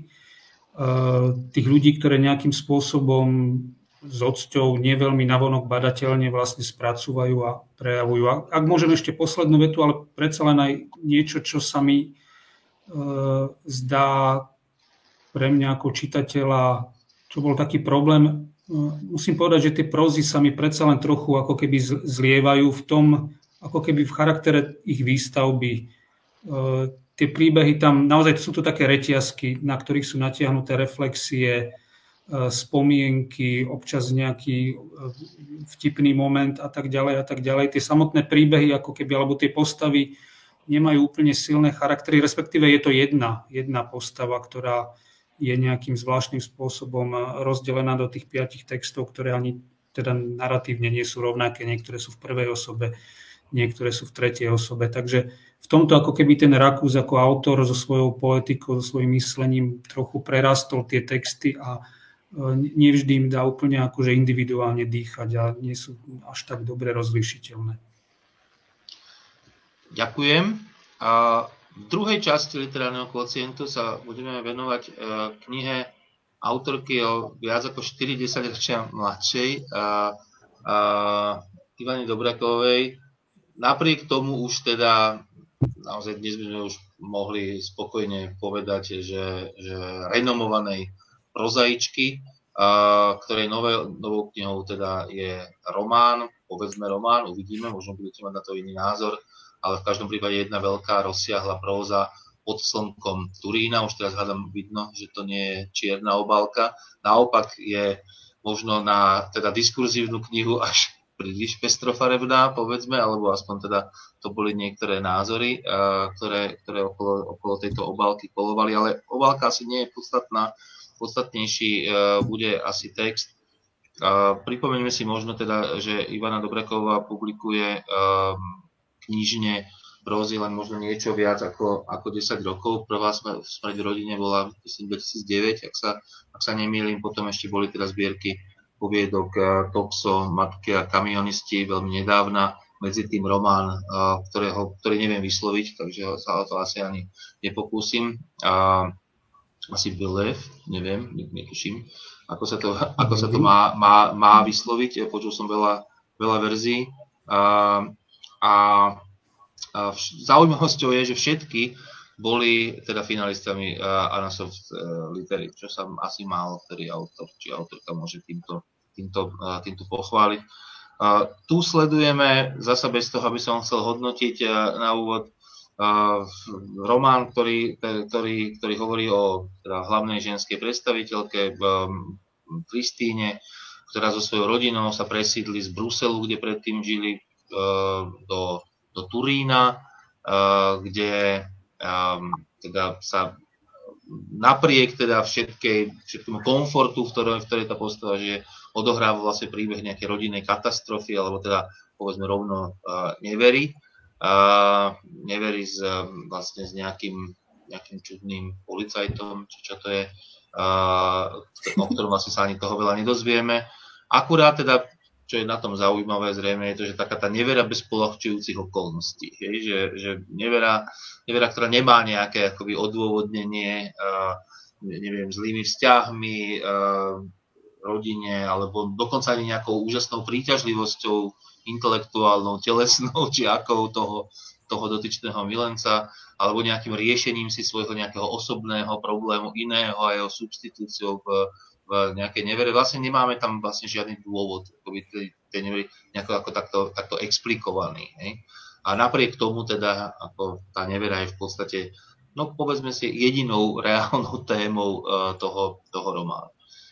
tých ľudí, ktoré nejakým spôsobom s odsťou neveľmi navonok badateľne vlastne spracúvajú a prejavujú. A ak môžem ešte poslednú vetu, ale predsa len aj niečo, čo sa mi e, zdá pre mňa ako čitateľa, čo bol taký problém, e, musím povedať, že tie prózy sa mi predsa len trochu ako keby zlievajú v tom, ako keby v charaktere ich výstavby. E, tie príbehy tam, naozaj sú to také reťazky, na ktorých sú natiahnuté reflexie, spomienky, občas nejaký e, vtipný moment a tak ďalej a tak ďalej. Tie samotné príbehy, ako keby, alebo tie postavy nemajú úplne silné charaktery, respektíve je to jedna, jedna postava, ktorá je nejakým zvláštnym spôsobom rozdelená do tých piatich textov, ktoré ani teda naratívne nie sú rovnaké. Niektoré sú v prvej osobe, niektoré sú v tretej osobe. Takže v tomto ako keby ten Rakús ako autor so svojou poetikou, so svojím myslením trochu prerastol tie texty a e, nevždy im dá úplne akože individuálne dýchať a nie sú až tak dobre rozlišiteľné. Ďakujem. A v druhej časti literárneho kocientu sa budeme venovať e, knihe autorky o viac ako 40 ročia mladšej a, a Ivany Dobrakovej. Napriek tomu už teda naozaj dnes by sme už mohli spokojne povedať, že, že renomovanej prozaičky, ktorej nové, novou knihou teda je román, povedzme román, uvidíme, možno budete mať na to iný názor, ale v každom prípade jedna veľká rozsiahla próza pod slnkom Turína, už teraz hádam vidno, že to nie je čierna obálka, naopak je možno na teda diskurzívnu knihu až príliš pestrofarebná, povedzme, alebo aspoň teda to boli niektoré názory, ktoré, ktoré okolo, okolo tejto obálky kolovali, ale obálka asi nie je podstatná, podstatnejší e, bude asi text. Pripomeňme si možno teda, že Ivana Dobraková publikuje e, knižne prózy len možno niečo viac ako, ako 10 rokov. Prvá smrť v rodine bola myslím 2009, ak sa, ak sa nemýlim, potom ešte boli teda zbierky poviedok eh, Topso, Matky a kamionisti veľmi nedávna, medzi tým román, ktorého, ktorý neviem vysloviť, takže sa o to asi ani nepokúsim. A, asi Bilev, neviem, netuším, ako sa to, ako sa to má, má, má vysloviť. Počul som veľa, veľa verzií. A, a, a zaujímavosťou je, že všetky boli teda finalistami uh, Anasoft uh, litery, čo sa asi mal ktorý autor či autorka môže týmto týmto, týmto pochváliť. Tu sledujeme, zasa bez toho, aby som chcel hodnotiť na úvod, román, ktorý, ktorý, ktorý hovorí o teda hlavnej ženskej predstaviteľke Kristíne, ktorá so svojou rodinou sa presídli z Bruselu, kde predtým žili, do, do Turína, kde teda sa napriek teda všetkej, všetkému komfortu, v ktorej, v ktorej tá postava žije, odohráva vlastne príbeh nejakej rodinnej katastrofy, alebo teda povedzme rovno neverí. Neverí s, um, vlastne s nejakým, nejakým čudným policajtom, či čo to je, uh, o ktorom vlastne sa ani toho veľa nedozvieme. Akurát teda čo je na tom zaujímavé zrejme, je to, že taká tá nevera bez polahčujúcich okolností. Hej? Že, že nevera, nevera, ktorá nemá nejaké akoby odôvodnenie, uh, neviem, zlými vzťahmi, rodine, alebo dokonca ani nejakou úžasnou príťažlivosťou intelektuálnou, telesnou, či akou toho, toho dotyčného milenca, alebo nejakým riešením si svojho nejakého osobného problému iného a jeho substitúciou v, v nejakej nevere. Vlastne nemáme tam vlastne žiadny dôvod, by tej, tej nevery nejako ako takto, takto explikovaný. Hej. A napriek tomu teda, ako tá nevera je v podstate, no povedzme si, jedinou reálnou témou uh, toho, toho románu.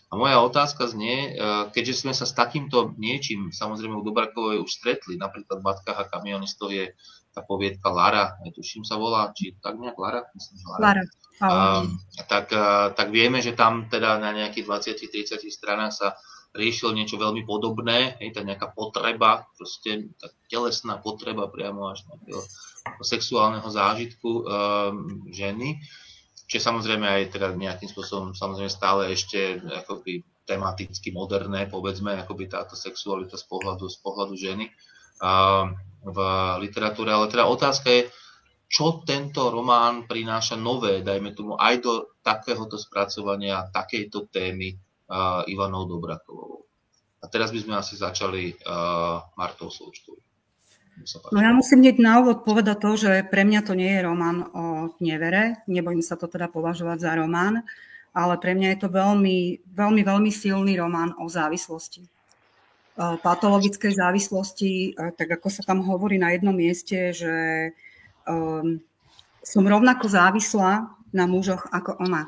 A moja otázka znie, uh, keďže sme sa s takýmto niečím, samozrejme u Dobrakovej už stretli, napríklad v Matkách a kamionistov je tá poviedka Lara, netuším sa volá, či tak nejak Lara? Myslím, že Lara. Lara. Uh, tak, uh, tak vieme, že tam teda na nejakých 20-30 stranách sa riešil niečo veľmi podobné, je tá nejaká potreba, proste tá telesná potreba priamo až nejakého sexuálneho zážitku um, ženy, čo je samozrejme aj teda nejakým spôsobom samozrejme stále ešte akoby tematicky moderné, povedzme, akoby táto sexualita z pohľadu, z pohľadu ženy um, v literatúre, ale teda otázka je, čo tento román prináša nové, dajme tomu, aj do takéhoto spracovania, takejto témy uh, Ivanou Dobrakovou. A teraz by sme asi začali uh, Martou Součkou. No ja musím hneď na úvod povedať to, že pre mňa to nie je román o nevere, nebojím sa to teda považovať za román, ale pre mňa je to veľmi, veľmi, veľmi silný román o závislosti. Patologickej závislosti, tak ako sa tam hovorí na jednom mieste, že um, som rovnako závislá na mužoch ako ona.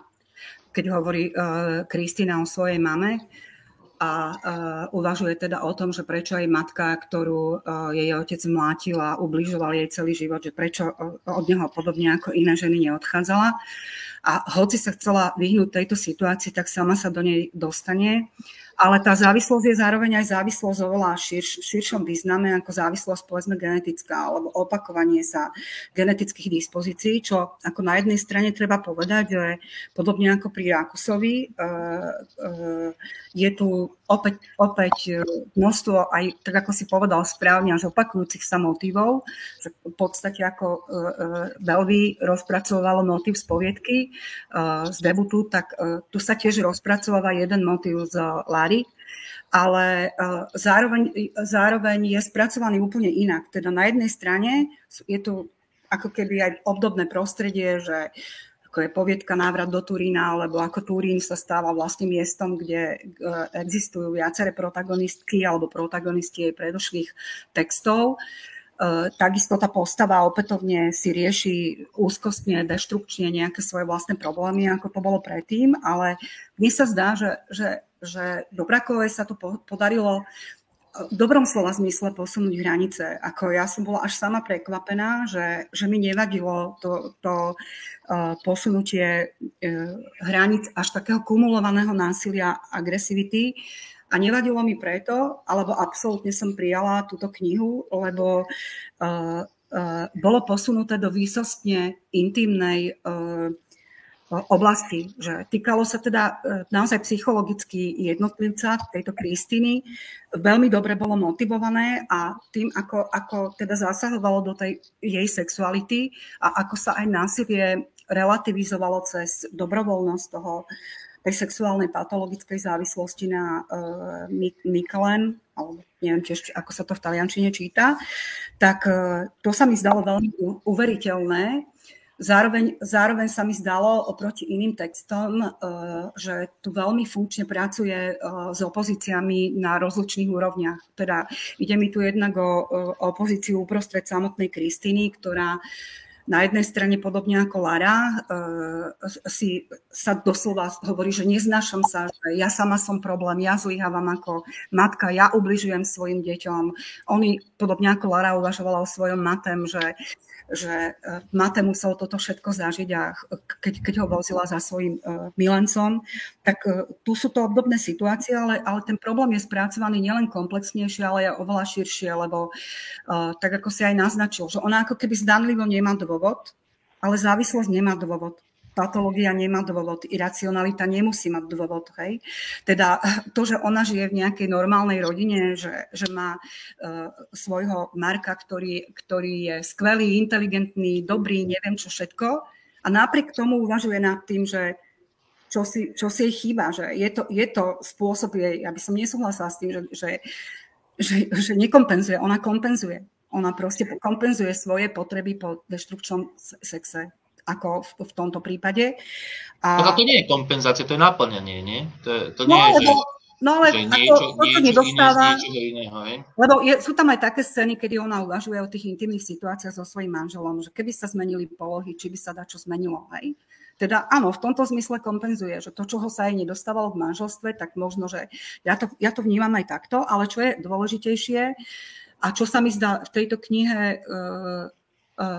Keď hovorí uh, Kristina o svojej mame, a uvažuje teda o tom, že prečo aj matka, ktorú uh, jej otec mlátil a ubližoval jej celý život, že prečo od neho podobne ako iné ženy neodchádzala. A hoci sa chcela vyhnúť tejto situácii, tak sama sa do nej dostane ale tá závislosť je zároveň aj závislosť oveľa širš, širšom význame ako závislosť povedzme genetická alebo opakovanie sa genetických dispozícií, čo ako na jednej strane treba povedať, že podobne ako pri Rakusovi e, e, je tu opäť, opäť množstvo aj, tak ako si povedal správne, až opakujúcich sa motivov. V podstate ako Belvy rozpracovalo motiv z poviedky z debutu, tak tu sa tiež rozpracováva jeden motiv z tvári, ale e, zároveň, zároveň je spracovaný úplne inak. Teda na jednej strane je tu ako keby aj obdobné prostredie, že ako je poviedka návrat do Turína, alebo ako Turín sa stáva vlastným miestom, kde e, existujú viaceré protagonistky alebo protagonisti jej predošlých textov. E, takisto tá postava opätovne si rieši úzkostne, deštrukčne nejaké svoje vlastné problémy, ako to bolo predtým, ale mne sa zdá, že, že že Dobrakovej sa to podarilo v dobrom slova zmysle posunúť hranice. Ako ja som bola až sama prekvapená, že, že mi nevadilo to, to uh, posunutie uh, hranic až takého kumulovaného násilia, agresivity. A nevadilo mi preto, alebo absolútne som prijala túto knihu, lebo uh, uh, bolo posunuté do výsostne intimnej uh, oblasti, že týkalo sa teda e, naozaj psychologicky jednotlivca, tejto Kristiny, veľmi dobre bolo motivované a tým, ako, ako teda zasahovalo do tej jej sexuality a ako sa aj násilie relativizovalo cez dobrovoľnosť toho, tej sexuálnej patologickej závislosti na uh, Mikelen, alebo neviem tiež, ako sa to v taliančine číta, tak uh, to sa mi zdalo veľmi uveriteľné Zároveň, zároveň sa mi zdalo oproti iným textom, eh, že tu veľmi funkčne pracuje eh, s opozíciami na rozličných úrovniach. Teda ide mi tu jednak o opozíciu uprostred samotnej Kristiny, ktorá na jednej strane podobne ako Lara eh, si sa doslova hovorí, že neznášam sa, že ja sama som problém, ja zlyhávam ako matka, ja ubližujem svojim deťom. Oni, podobne ako Lara, uvažovala o svojom matem, že že e, Mate musel toto všetko zažiť a keď, keď ho vozila za svojim uh, milencom, tak uh, tu sú to obdobné situácie, ale, ale ten problém je spracovaný nielen komplexnejšie, ale aj oveľa širšie, lebo tak ako si aj naznačil, že ona ako keby zdanlivo nemá dôvod, ale závislosť nemá dôvod patológia nemá dôvod, iracionalita nemusí mať dôvod. Hej? Teda to, že ona žije v nejakej normálnej rodine, že, že má uh, svojho Marka, ktorý, ktorý je skvelý, inteligentný, dobrý, neviem čo všetko, a napriek tomu uvažuje nad tým, že čo si, čo si jej chýba, že je to, je to spôsob jej, ja by som nesúhlasila s tým, že, že, že, že nekompenzuje, ona kompenzuje. Ona proste kompenzuje svoje potreby po deštrukčnom sexe ako v, v tomto prípade. A... To, to nie je kompenzácia, to je naplňanie, nie? To, to no, nie je, lebo, že... No ale že niečo, ako, to, niečo nedostáva, iné iného, lebo je, sú tam aj také scény, kedy ona uvažuje o tých intimných situáciách so svojím manželom, že keby sa zmenili polohy, či by sa dačo zmenilo, hej? Teda áno, v tomto zmysle kompenzuje, že to, čoho sa jej nedostávalo v manželstve, tak možno, že ja to, ja to vnímam aj takto, ale čo je dôležitejšie a čo sa mi zdá v tejto knihe E,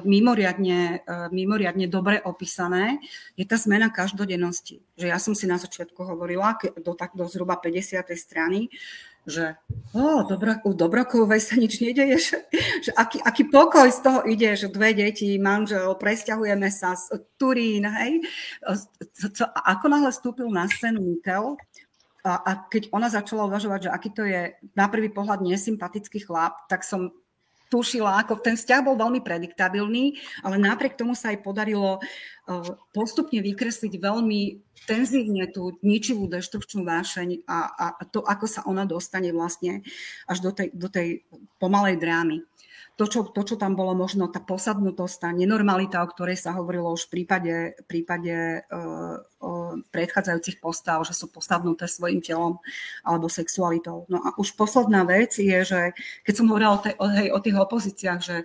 mimoriadne, e, mimoriadne dobre opísané, je tá zmena každodennosti. Že ja som si na začiatku hovorila, do, tak, do zhruba 50. strany, že oh, dobra, u Dobrokovej sa nič nedeje, že, že aký, aký pokoj z toho ide, že dve deti, manžel, presťahujeme sa z Turín, hej. Co, ako náhle vstúpil na scénu Mikel, a, a keď ona začala uvažovať, že aký to je na prvý pohľad nesympatický chlap, tak som tušila, ako ten vzťah bol veľmi prediktabilný, ale napriek tomu sa aj podarilo uh, postupne vykresliť veľmi tenzívne tú ničivú deštrukčnú vášeň a, a to, ako sa ona dostane vlastne až do tej, do tej pomalej drámy. To čo, to, čo tam bolo možno, tá posadnutosť, tá nenormalita, o ktorej sa hovorilo už v prípade, prípade uh, uh, predchádzajúcich postav, že sú postavnuté svojim telom alebo sexualitou. No a už posledná vec je, že keď som hovorila o, tej, o, hej, o tých opozíciách, že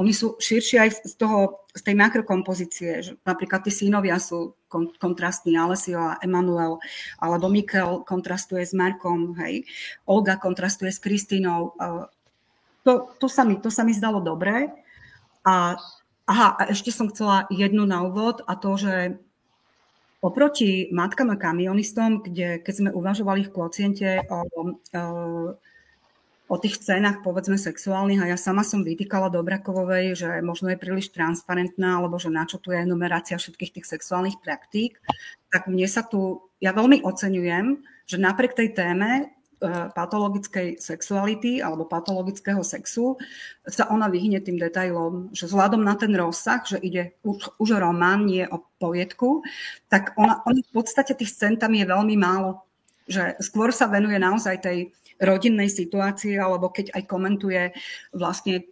oni sú širšie aj z, toho, z tej makrokompozície, že napríklad tí synovia sú kontrastní, Alessio a Emanuel, alebo Mikel kontrastuje s Markom, hej, Olga kontrastuje s Kristínou. To, to, sa mi, to sa mi zdalo dobré. A Aha, a ešte som chcela jednu na úvod a to, že oproti matkám a kamionistom, kde keď sme uvažovali v kvociente o, o, o tých scénach, povedzme, sexuálnych, a ja sama som vytýkala Dobrakovovej, že možno je príliš transparentná, alebo že na čo tu je enumerácia všetkých tých sexuálnych praktík, tak mne sa tu, ja veľmi oceňujem, že napriek tej téme patologickej sexuality alebo patologického sexu sa ona vyhne tým detailom, že vzhľadom na ten rozsah, že ide už, už román, nie o poviedku, tak ona, ona v podstate tých scén tam je veľmi málo. Že skôr sa venuje naozaj tej rodinnej situácii, alebo keď aj komentuje vlastne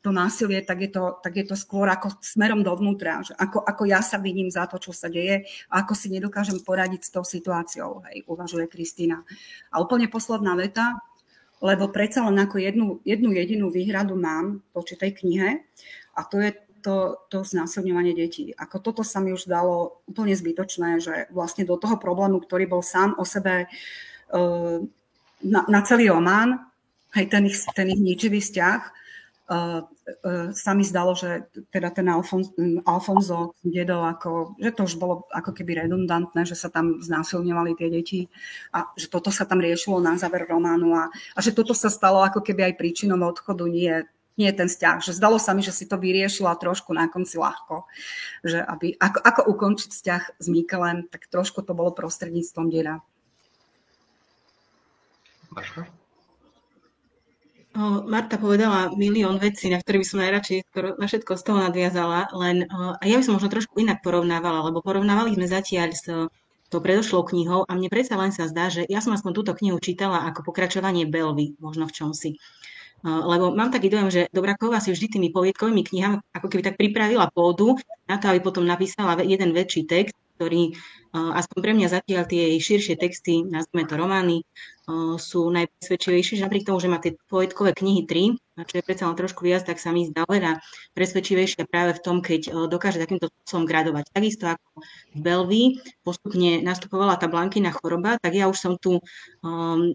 to násilie, tak je to, tak je to skôr ako smerom dovnútra, že ako, ako ja sa vidím za to, čo sa deje a ako si nedokážem poradiť s tou situáciou, hej, uvažuje Kristýna. A úplne posledná veta, lebo predsa len ako jednu, jednu jedinú výhradu mám voči tej knihe a to je to, to znásilňovanie detí. Ako toto sa mi už dalo úplne zbytočné, že vlastne do toho problému, ktorý bol sám o sebe uh, na, na celý román, hej, ten ich, ten ich ničivý vzťah, sa mi zdalo, že teda ten Alfon, Alfonso dedo, ako, že to už bolo ako keby redundantné, že sa tam znásilňovali tie deti a že toto sa tam riešilo na záver románu a, a že toto sa stalo ako keby aj príčinou odchodu, nie, nie ten vzťah. Že zdalo sa mi, že si to vyriešila trošku na konci ľahko. Že aby, ako, ako ukončiť vzťah s Mikelem, tak trošku to bolo prostredníctvom deda. Maška? Marta povedala milión vecí, na ktoré by som najradšej na všetko z toho nadviazala, len a ja by som možno trošku inak porovnávala, lebo porovnávali sme zatiaľ s tou predošlou knihou a mne predsa len sa zdá, že ja som aspoň túto knihu čítala ako pokračovanie Belvy, možno v čomsi. Lebo mám taký dojem, že Dobraková si vždy tými poviedkovými knihami ako keby tak pripravila pôdu na to, aby potom napísala jeden väčší text, ktorý, aspoň pre mňa zatiaľ tie jej širšie texty, nazvime to romány, sú najpresvedčivejšie, že napriek tomu, že má tie poetkové knihy 3, čo je predsa len trošku viac, tak sa mi zdá oveľa presvedčivejšia práve v tom, keď dokáže takýmto spôsobom gradovať. Takisto ako v Belvii postupne nastupovala tá blankina choroba, tak ja už som tu,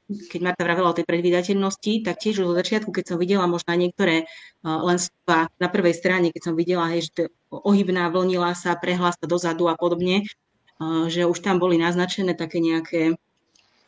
keď Marta vravela o tej predvídateľnosti, tak tiež už od začiatku, keď som videla možno niektoré len slova na prvej strane, keď som videla, hej, že ohybná, vlnila sa, prehla sa dozadu a podobne, že už tam boli naznačené také nejaké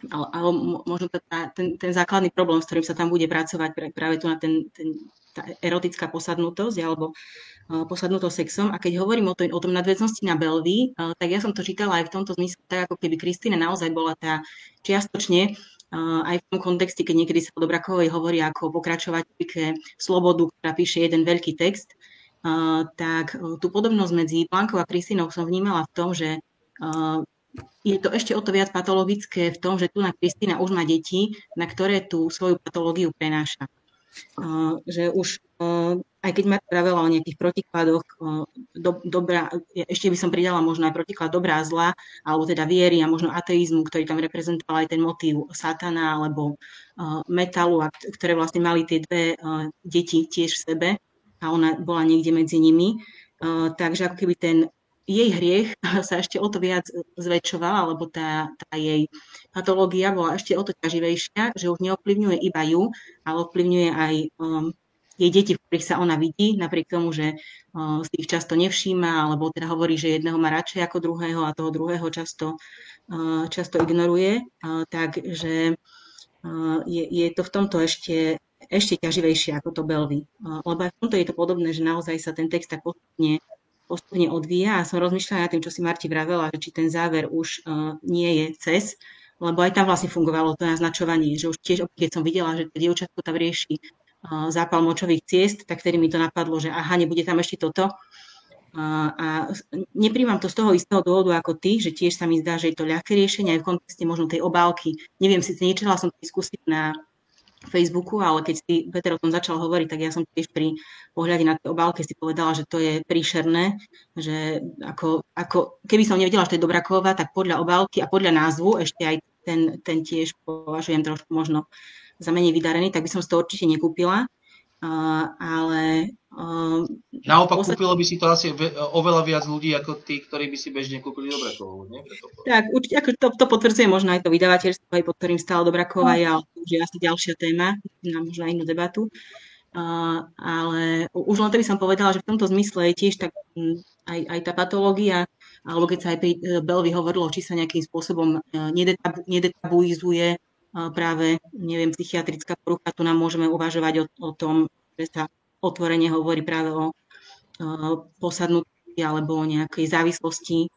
ale, ale možno tá, ten, ten základný problém, s ktorým sa tam bude pracovať práve tu na ten, ten, tá erotická posadnutosť alebo uh, posadnutosť sexom. A keď hovorím o, to, o tom nadväznosti na Belvy, uh, tak ja som to čítala aj v tomto zmysle, tak ako keby Kristýna naozaj bola tá čiastočne uh, aj v tom kontexte, keď niekedy sa o Dobrakovej hovorí ako pokračovateľke Slobodu, ktorá píše jeden veľký text, tak tú podobnosť medzi Blankou a Kristínou som vnímala v tom, že je to ešte o to viac patologické v tom, že tu na Kristýna už má deti, na ktoré tú svoju patológiu prenáša. Uh, že už, uh, aj keď ma pravila o nejakých protikladoch, uh, do, dobrá, ešte by som pridala možno aj protiklad dobrá a zla, alebo teda viery a možno ateizmu, ktorý tam reprezentoval aj ten motív satana alebo metalu, a ktoré vlastne mali tie dve deti tiež v sebe a ona bola niekde medzi nimi. takže ako keby ten jej hriech sa ešte o to viac zväčšoval, alebo tá, tá jej patológia bola ešte o to ťaživejšia, že už neovplyvňuje iba ju, ale ovplyvňuje aj um, jej deti, v ktorých sa ona vidí, napriek tomu, že uh, si ich často nevšíma, alebo teda hovorí, že jedného má radšej ako druhého a toho druhého často, uh, často ignoruje. Uh, takže uh, je, je to v tomto ešte, ešte ťaživejšie ako to Belvy. Uh, lebo aj v tomto je to podobné, že naozaj sa ten text tak postupne postupne odvíja a som rozmýšľala nad tým, čo si Marti vravela, či ten záver už uh, nie je cez, lebo aj tam vlastne fungovalo to naznačovanie, že už tiež, keď som videla, že dievčatko tam rieši uh, zápal močových ciest, tak vtedy mi to napadlo, že aha, nebude tam ešte toto. Uh, a nepríjmam to z toho istého dôvodu ako ty, že tiež sa mi zdá, že je to ľahké riešenie aj v kontexte možno tej obálky. Neviem, síce nečela som to skúsiť na Facebooku, ale keď si Peter o tom začal hovoriť, tak ja som tiež pri pohľade na tie obálky si povedala, že to je príšerné, že ako, ako keby som nevedela, že to je Dobraková, tak podľa obálky a podľa názvu ešte aj ten, ten tiež považujem trošku možno za menej vydarený, tak by som si to určite nekúpila. Uh, ale uh, Naopak posled... kúpilo by si to asi oveľa viac ľudí ako tí, ktorí by si bežne kúpili Dobrakovú, nie? Tak, určite, ako to, to potvrdzuje možno aj to vydavateľstvo, aj pod ktorým stála Dobraková, no. ale to už je asi ďalšia téma, na možno inú debatu. Uh, ale už len to by som povedala, že v tomto zmysle je tiež tak um, aj, aj tá patológia, alebo keď sa aj pri uh, Belvi hovorilo, či sa nejakým spôsobom uh, nedetabu, nedetabuizuje práve, neviem, psychiatrická porucha, tu nám môžeme uvažovať o, o tom, že sa otvorene hovorí práve o posadnutí alebo o nejakej závislosti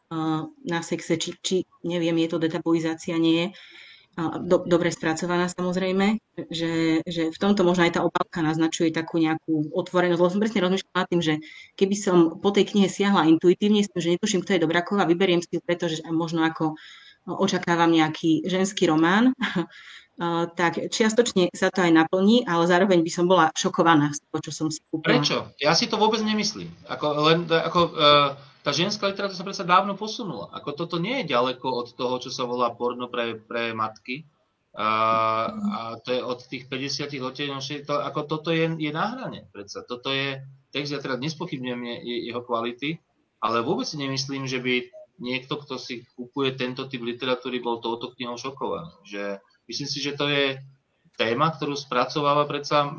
na sexe, či, či neviem, je to detabuizácia, nie je. Do, dobre spracovaná samozrejme, že, že v tomto možno aj tá obálka naznačuje takú nejakú otvorenosť, lebo som presne rozmýšľala tým, že keby som po tej knihe siahla intuitívne, s tým, že netuším, kto je Dobraková, vyberiem si ju, pretože možno ako očakávam nejaký ženský román, tak čiastočne sa to aj naplní, ale zároveň by som bola šokovaná z toho, čo som si kúpila. Prečo? Ja si to vôbec nemyslím. Ako, len, ako, uh, tá ženská literatúra sa predsa dávno posunula. Ako toto nie je ďaleko od toho, čo sa volá porno pre, pre matky. Uh, a to je od tých 50 odtieňov, to, ako toto je, je na hrane. Predsa. Toto je text, ja teraz nespochybňujem jeho kvality, ale vôbec si nemyslím, že by niekto, kto si kupuje tento typ literatúry, bol touto knihou šokovaný. Že myslím si, že to je téma, ktorú spracováva predsa e,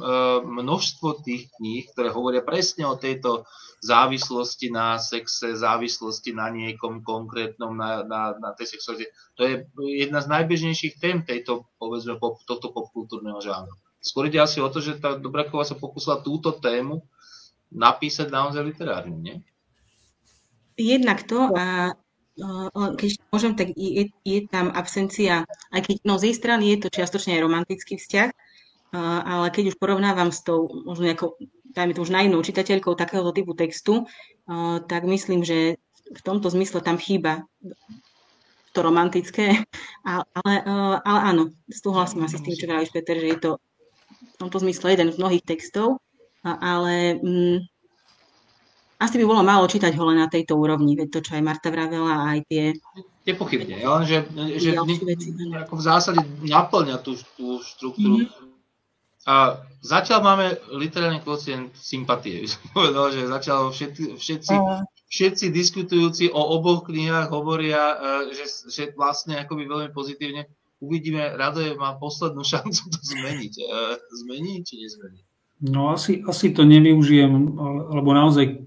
množstvo tých kníh, ktoré hovoria presne o tejto závislosti na sexe, závislosti na niekom konkrétnom, na, na, na tej sexualite. To je jedna z najbežnejších tém tejto, povedzme, pop, tohto popkultúrneho žánru. Skôr ide asi o to, že tá Dobraková sa pokusila túto tému napísať naozaj literárne, nie? Jednak to a keď môžem, tak je, je tam absencia, aj keď no, z jej strany je to čiastočne aj romantický vzťah, ale keď už porovnávam s tou, možno nejakou, dajme to už naivnou čitateľkou takéhoto typu textu, tak myslím, že v tomto zmysle tam chýba to romantické, ale, ale áno, súhlasím asi s tým, čo vravíš, Peter, že je to v tomto zmysle jeden z mnohých textov, ale mm, asi by bolo málo čítať ho len na tejto úrovni, veď to, čo aj Marta vravela, aj tie... Nepochybne, len že, že ne, veci, ako v zásade naplňa tú, tú štruktúru. Mm-hmm. A zatiaľ máme literálny kvocient sympatie. Povedal, že zatiaľ všetci, všetci, všetci diskutujúci o oboch knihách hovoria, e, že, že vlastne akoby veľmi pozitívne. Uvidíme, Radoje má poslednú šancu to zmeniť. E, zmení či nezmení? No asi, asi to nevyužijem, lebo naozaj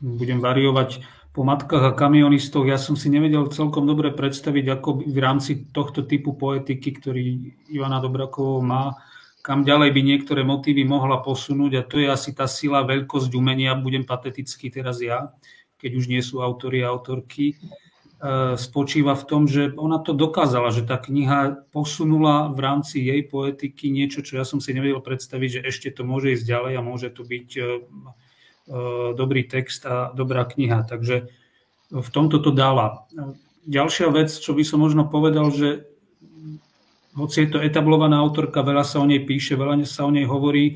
budem variovať po matkách a kamionistoch. Ja som si nevedel celkom dobre predstaviť, ako v rámci tohto typu poetiky, ktorý Ivana Dobrakovou má, kam ďalej by niektoré motívy mohla posunúť. A to je asi tá sila, veľkosť umenia, budem patetický teraz ja, keď už nie sú autory a autorky, e, spočíva v tom, že ona to dokázala, že tá kniha posunula v rámci jej poetiky niečo, čo ja som si nevedel predstaviť, že ešte to môže ísť ďalej a môže to byť e, dobrý text a dobrá kniha. Takže v tomto to dala. Ďalšia vec, čo by som možno povedal, že hoci je to etablovaná autorka, veľa sa o nej píše, veľa sa o nej hovorí, e,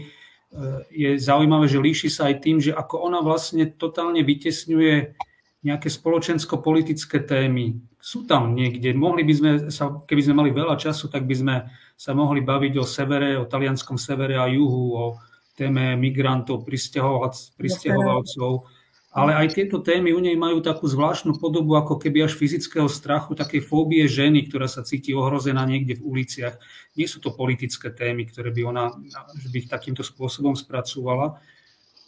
je zaujímavé, že líši sa aj tým, že ako ona vlastne totálne vytesňuje nejaké spoločensko-politické témy. Sú tam niekde. Mohli by sme sa, keby sme mali veľa času, tak by sme sa mohli baviť o severe, o talianskom severe a juhu, o téme migrantov, pristahovalcov, ale aj tieto témy u nej majú takú zvláštnu podobu, ako keby až fyzického strachu, také fóbie ženy, ktorá sa cíti ohrozená niekde v uliciach. Nie sú to politické témy, ktoré by ona že by ich takýmto spôsobom spracovala.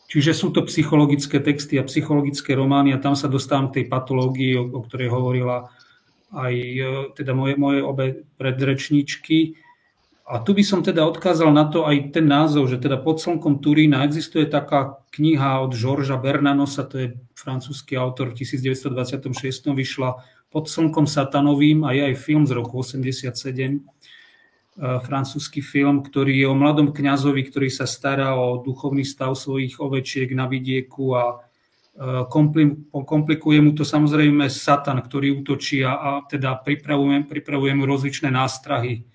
Čiže sú to psychologické texty a psychologické romány a tam sa dostávam k tej patológii, o, o ktorej hovorila aj e, teda moje, moje obe predrečníčky. A tu by som teda odkázal na to aj ten názov, že teda pod slnkom Turína existuje taká kniha od Žorža Bernanosa, to je francúzsky autor, v 1926 vyšla pod slnkom satanovým a je aj film z roku 87, e, francúzsky film, ktorý je o mladom kňazovi, ktorý sa stará o duchovný stav svojich ovečiek na vidieku a e, komplikuje mu to samozrejme Satan, ktorý útočí a, a teda pripravuje, pripravuje mu rozličné nástrahy.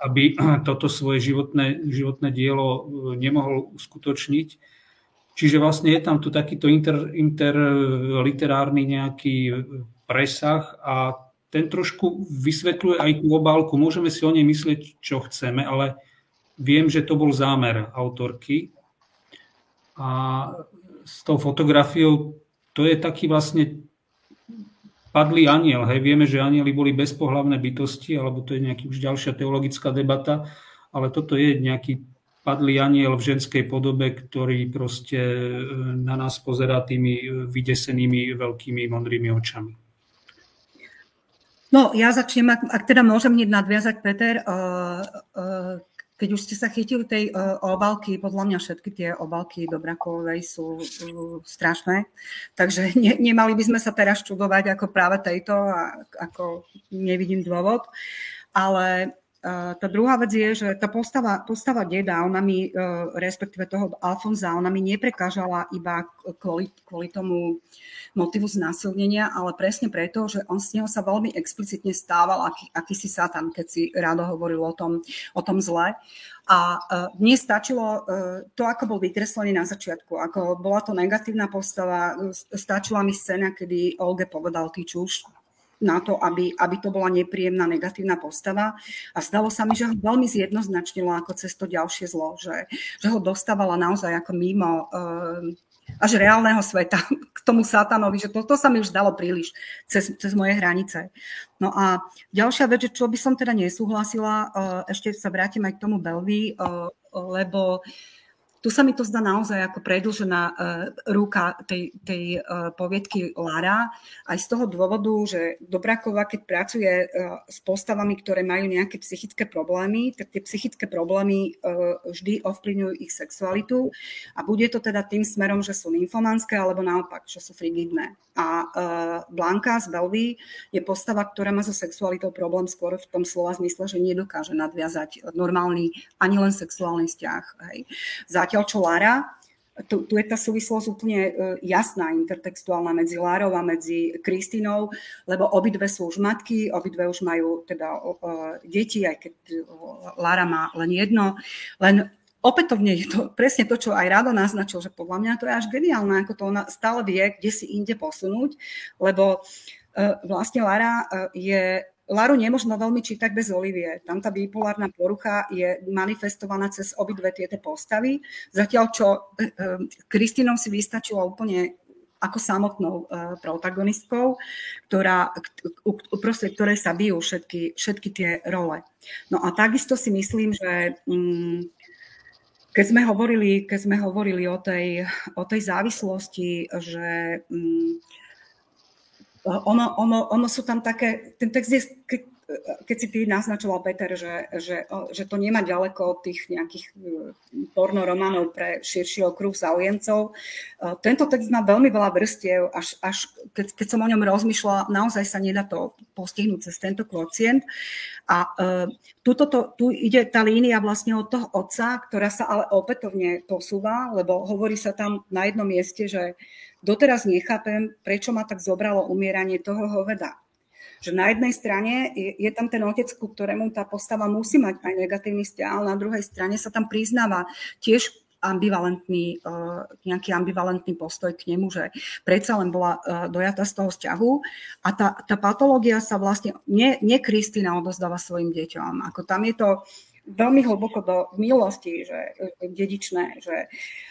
Aby toto svoje životné, životné dielo e, nemohol uskutočniť. Čiže vlastne je tam tu takýto inter, interliterárny nejaký presah a ten trošku vysvetľuje aj tú obálku. Môžeme si o nej myslieť, čo chceme, ale viem, že to bol zámer autorky. A s tou fotografiou to je taký vlastne padlý aniel. Hej, vieme, že anieli boli bezpohlavné bytosti, alebo to je nejaká už ďalšia teologická debata, ale toto je nejaký padlý aniel v ženskej podobe, ktorý proste e, na nás pozerá tými e, vydesenými veľkými modrými očami. No, ja začnem, ak, ak teda môžem hneď nadviazať, Peter, uh, uh, keď už ste sa chytili tej uh, obalky, podľa mňa všetky tie obalky Dobrakovej sú uh, strašné, takže ne, nemali by sme sa teraz čudovať ako práve tejto, a, ako nevidím dôvod, ale tá druhá vec je, že tá postava, postava deda, ona mi, uh, respektíve toho Alfonza, ona mi neprekážala iba kvôli, kvôli tomu motivu znásilnenia, ale presne preto, že on z neho sa veľmi explicitne stával aký, akýsi satan, keď si rádo hovoril o tom, o tom zle. A uh, mne stačilo to, ako bol vykreslený na začiatku, ako bola to negatívna postava, stačila mi scéna, kedy Olge povedal, ty čuš, na to, aby, aby to bola nepríjemná negatívna postava. A zdalo sa mi, že ho veľmi zjednoznačnilo ako cez to ďalšie zlo, že, že ho dostávala naozaj ako mimo uh, až reálneho sveta k tomu satanovi, že toto to sa mi už zdalo príliš cez, cez moje hranice. No a ďalšia vec, čo by som teda nesúhlasila, uh, ešte sa vrátim aj k tomu Belvi, uh, lebo uh, tu sa mi to zdá naozaj ako predlžená uh, ruka tej, tej uh, poviedky Lara, aj z toho dôvodu, že Dobrakova, keď pracuje uh, s postavami, ktoré majú nejaké psychické problémy, tak tie psychické problémy uh, vždy ovplyvňujú ich sexualitu a bude to teda tým smerom, že sú nymfomanské, alebo naopak, že sú frigidné. A uh, Blanka z Belvy je postava, ktorá má so sexualitou problém skôr v tom slova zmysle, že nedokáže nadviazať normálny ani len sexuálny vzťah. Hej. Zatiaľ čo Lara, tu, tu je tá súvislosť úplne e, jasná, intertextuálna medzi Lárou a medzi Kristínou, lebo obidve sú už matky, obidve už majú teda uh, deti, aj keď Lára má len jedno. Len opätovne je to presne to, čo aj Rado naznačil, že podľa mňa to je až geniálne, ako to ona stále vie, kde si inde posunúť, lebo vlastne Lara je Laru nemožno veľmi čítať bez Olivie. Tam tá bipolárna porucha je manifestovaná cez obidve tieto postavy. Zatiaľ, čo eh, eh, Kristinou si vystačilo úplne ako samotnou uh, protagonistkou, ktorá, uprostred ktorej sa bijú všetky, všetky tie role. No a takisto si myslím, že um, keď sme hovorili, keď sme hovorili o, tej, o tej závislosti, že um, ono, ono, ono sú tam také, ten text je, keď, si ty naznačoval, Peter, že, že, že to nemá ďaleko od tých nejakých e, pornorománov pre širší okruh záujemcov. E, tento text má veľmi veľa vrstiev, až, až keď, keď som o ňom rozmýšľala, naozaj sa nedá to postihnúť cez tento kvocient. A uh, to, tu ide tá línia vlastne od toho otca, ktorá sa ale opätovne posúva, lebo hovorí sa tam na jednom mieste, že doteraz nechápem, prečo ma tak zobralo umieranie toho hoveda. Že na jednej strane je, je tam ten otec, ku ktorému tá postava musí mať aj negatívny vzťah, ale na druhej strane sa tam priznáva tiež ambivalentný, uh, nejaký ambivalentný postoj k nemu, že predsa len bola uh, dojata z toho vzťahu a tá, tá patológia sa vlastne, nie, nie Kristina odozdáva svojim deťom, ako tam je to, veľmi hlboko do milosti, že dedičné. Že,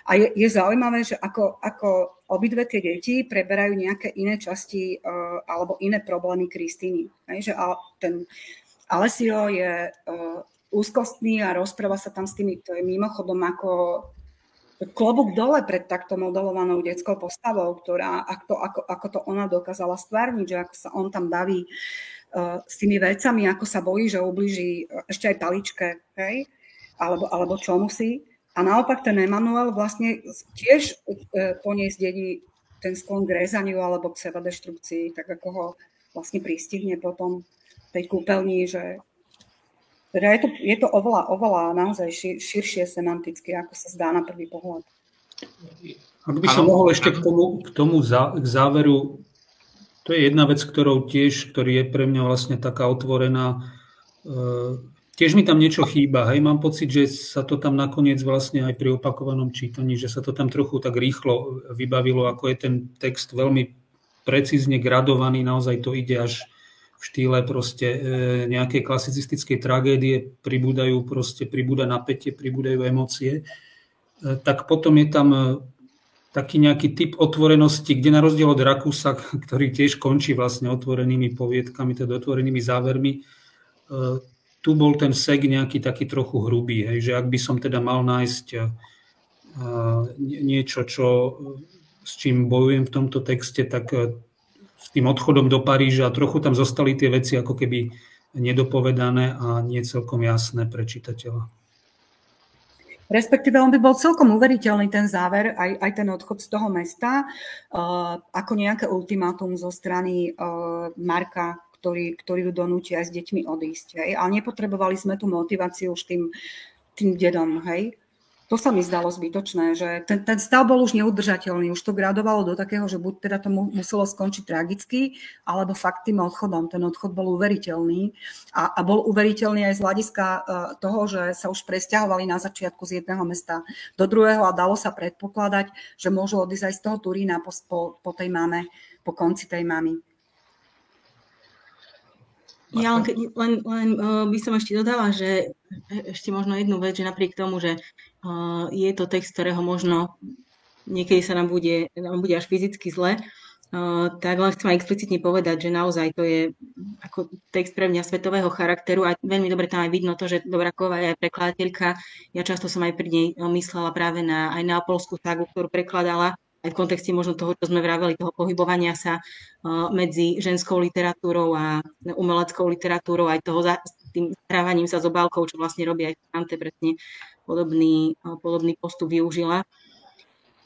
a je, je zaujímavé, že ako, ako obidve tie deti preberajú nejaké iné časti uh, alebo iné problémy Kristýny. Že ten Alessio je uh, úzkostný a rozpráva sa tam s tými, to je mimochodom ako klobúk dole pred takto modelovanou detskou postavou, ktorá, ako, ako, ako to ona dokázala stvárniť, že ako sa on tam baví s tými vecami, ako sa bojí, že ubliží uh, ešte aj paličke, hej? Alebo, alebo čomu si. A naopak ten Emanuel vlastne tiež uh, po nej zdedí ten sklon k rezaniu alebo k sebadeštrukcii, tak ako ho vlastne pristihne potom tej kúpeľni, že teda je to, je to oveľa, oveľa naozaj šir, širšie semanticky, ako sa zdá na prvý pohľad. Ak by som mohol ešte k tomu, k tomu k záveru to je jedna vec, ktorou tiež, ktorý je pre mňa vlastne taká otvorená. E, tiež mi tam niečo chýba. Hej, mám pocit, že sa to tam nakoniec vlastne aj pri opakovanom čítaní, že sa to tam trochu tak rýchlo vybavilo, ako je ten text veľmi precízne gradovaný, naozaj to ide až v štýle proste e, nejakej klasicistickej tragédie, pribúdajú proste, pribúda napätie, pribúdajú emócie, e, tak potom je tam taký nejaký typ otvorenosti, kde na rozdiel od Rakúsa, ktorý tiež končí vlastne otvorenými poviedkami, teda otvorenými závermi, tu bol ten sek nejaký taký trochu hrubý, hej, že ak by som teda mal nájsť niečo, čo, s čím bojujem v tomto texte, tak s tým odchodom do Paríža trochu tam zostali tie veci ako keby nedopovedané a nie celkom jasné pre čitateľa. Respektíve on by bol celkom uveriteľný ten záver, aj, aj ten odchod z toho mesta, uh, ako nejaké ultimátum zo strany uh, Marka, ktorý, ktorý ju donúti aj s deťmi odísť. Hej? Ale nepotrebovali sme tú motiváciu už tým, tým dedom. Hej? To sa mi zdalo zbytočné, že ten, ten stav bol už neudržateľný, už to gradovalo do takého, že buď teda to muselo skončiť tragicky, alebo fakt tým odchodom. Ten odchod bol uveriteľný a, a bol uveriteľný aj z hľadiska uh, toho, že sa už presťahovali na začiatku z jedného mesta do druhého a dalo sa predpokladať, že môžu odísť aj z toho Turína po, po, po tej mame, po konci tej mamy. Ja len, len, len uh, by som ešte dodala, že ešte možno jednu vec, že napriek tomu, že je to text, ktorého možno niekedy sa nám bude, nám bude až fyzicky zle, tak len chcem aj explicitne povedať, že naozaj to je ako text pre mňa svetového charakteru a veľmi dobre tam aj vidno to, že Dobraková je aj prekladateľka. Ja často som aj pri nej myslela práve na, aj na polskú sagu, ktorú prekladala aj v kontexte možno toho, čo sme vraveli, toho pohybovania sa medzi ženskou literatúrou a umeleckou literatúrou, aj toho za, tým strávaním sa s obálkou, čo vlastne robí aj Kante, presne podobný, podobný postup využila.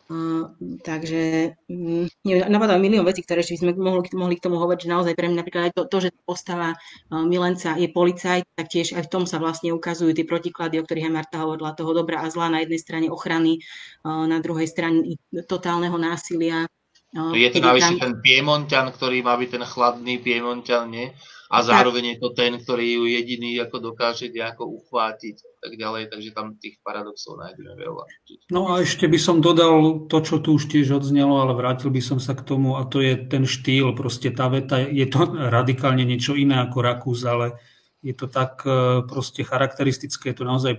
Uh, takže um, neviem, napadajú milión vecí, ktoré ešte by sme mohli, mohli k tomu hovoriť, že naozaj pre mňa napríklad aj to, to že postava uh, Milenca je policajt, tak tiež aj v tom sa vlastne ukazujú tie protiklady, o ktorých aj Marta hovorila, toho dobra a zla na jednej strane ochrany, uh, na druhej strane totálneho násilia. Uh, je to navyše tam... ten Piemonťan, ktorý má byť ten chladný Piemonťan, nie? A zároveň je to ten, ktorý ju jediný ako dokáže nejako uchvátiť a tak ďalej, takže tam tých paradoxov nájdeme veľa. No a ešte by som dodal to, čo tu už tiež odznelo, ale vrátil by som sa k tomu a to je ten štýl, proste tá veta, je to radikálne niečo iné ako Rakús, ale je to tak e, proste charakteristické, je to naozaj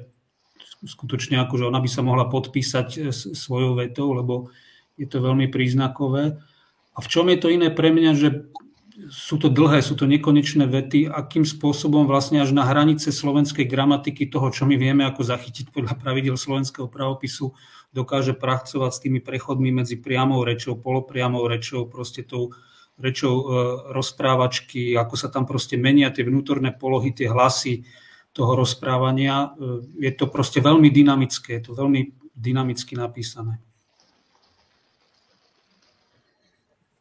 skutočne ako, že ona by sa mohla podpísať e, svojou vetou, lebo je to veľmi príznakové. A v čom je to iné pre mňa, že sú to dlhé, sú to nekonečné vety, akým spôsobom vlastne až na hranice slovenskej gramatiky toho, čo my vieme ako zachytiť podľa pravidel slovenského pravopisu, dokáže pracovať s tými prechodmi medzi priamou rečou, polopriamou rečou, proste tou rečou e, rozprávačky, ako sa tam proste menia tie vnútorné polohy, tie hlasy toho rozprávania. E, je to proste veľmi dynamické, je to veľmi dynamicky napísané.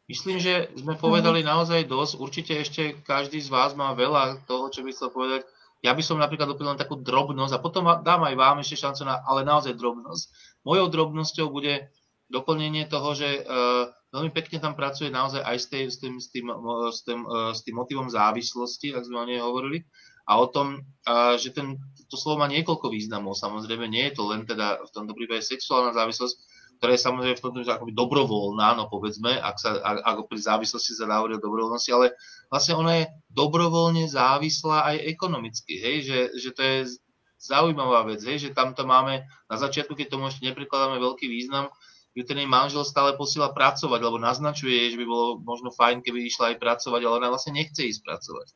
Myslím, že sme povedali mm. naozaj dosť. Určite ešte každý z vás má veľa toho, čo by chcel povedať. Ja by som napríklad dopil len takú drobnosť a potom dám aj vám ešte šancu na, ale naozaj drobnosť. Mojou drobnosťou bude doplnenie toho, že uh, veľmi pekne tam pracuje naozaj aj s, tej, s, tým, s, tým, s, tým, uh, s tým motivom závislosti, tak sme o nej hovorili, a o tom, uh, že ten, to slovo má niekoľko významov. Samozrejme, nie je to len teda v tomto prípade sexuálna závislosť, ktorá je samozrejme v tomto akoby dobrovoľná, no povedzme, ak sa, ak, ako pri závislosti sa dá hovoriť o dobrovoľnosti, ale vlastne ona je dobrovoľne závislá aj ekonomicky, hej, že, že to je zaujímavá vec, hej, že tam to máme na začiatku, keď tomu ešte neprekladáme veľký význam, ju ten jej manžel stále posiela pracovať, lebo naznačuje že by bolo možno fajn, keby išla aj pracovať, ale ona vlastne nechce ísť pracovať.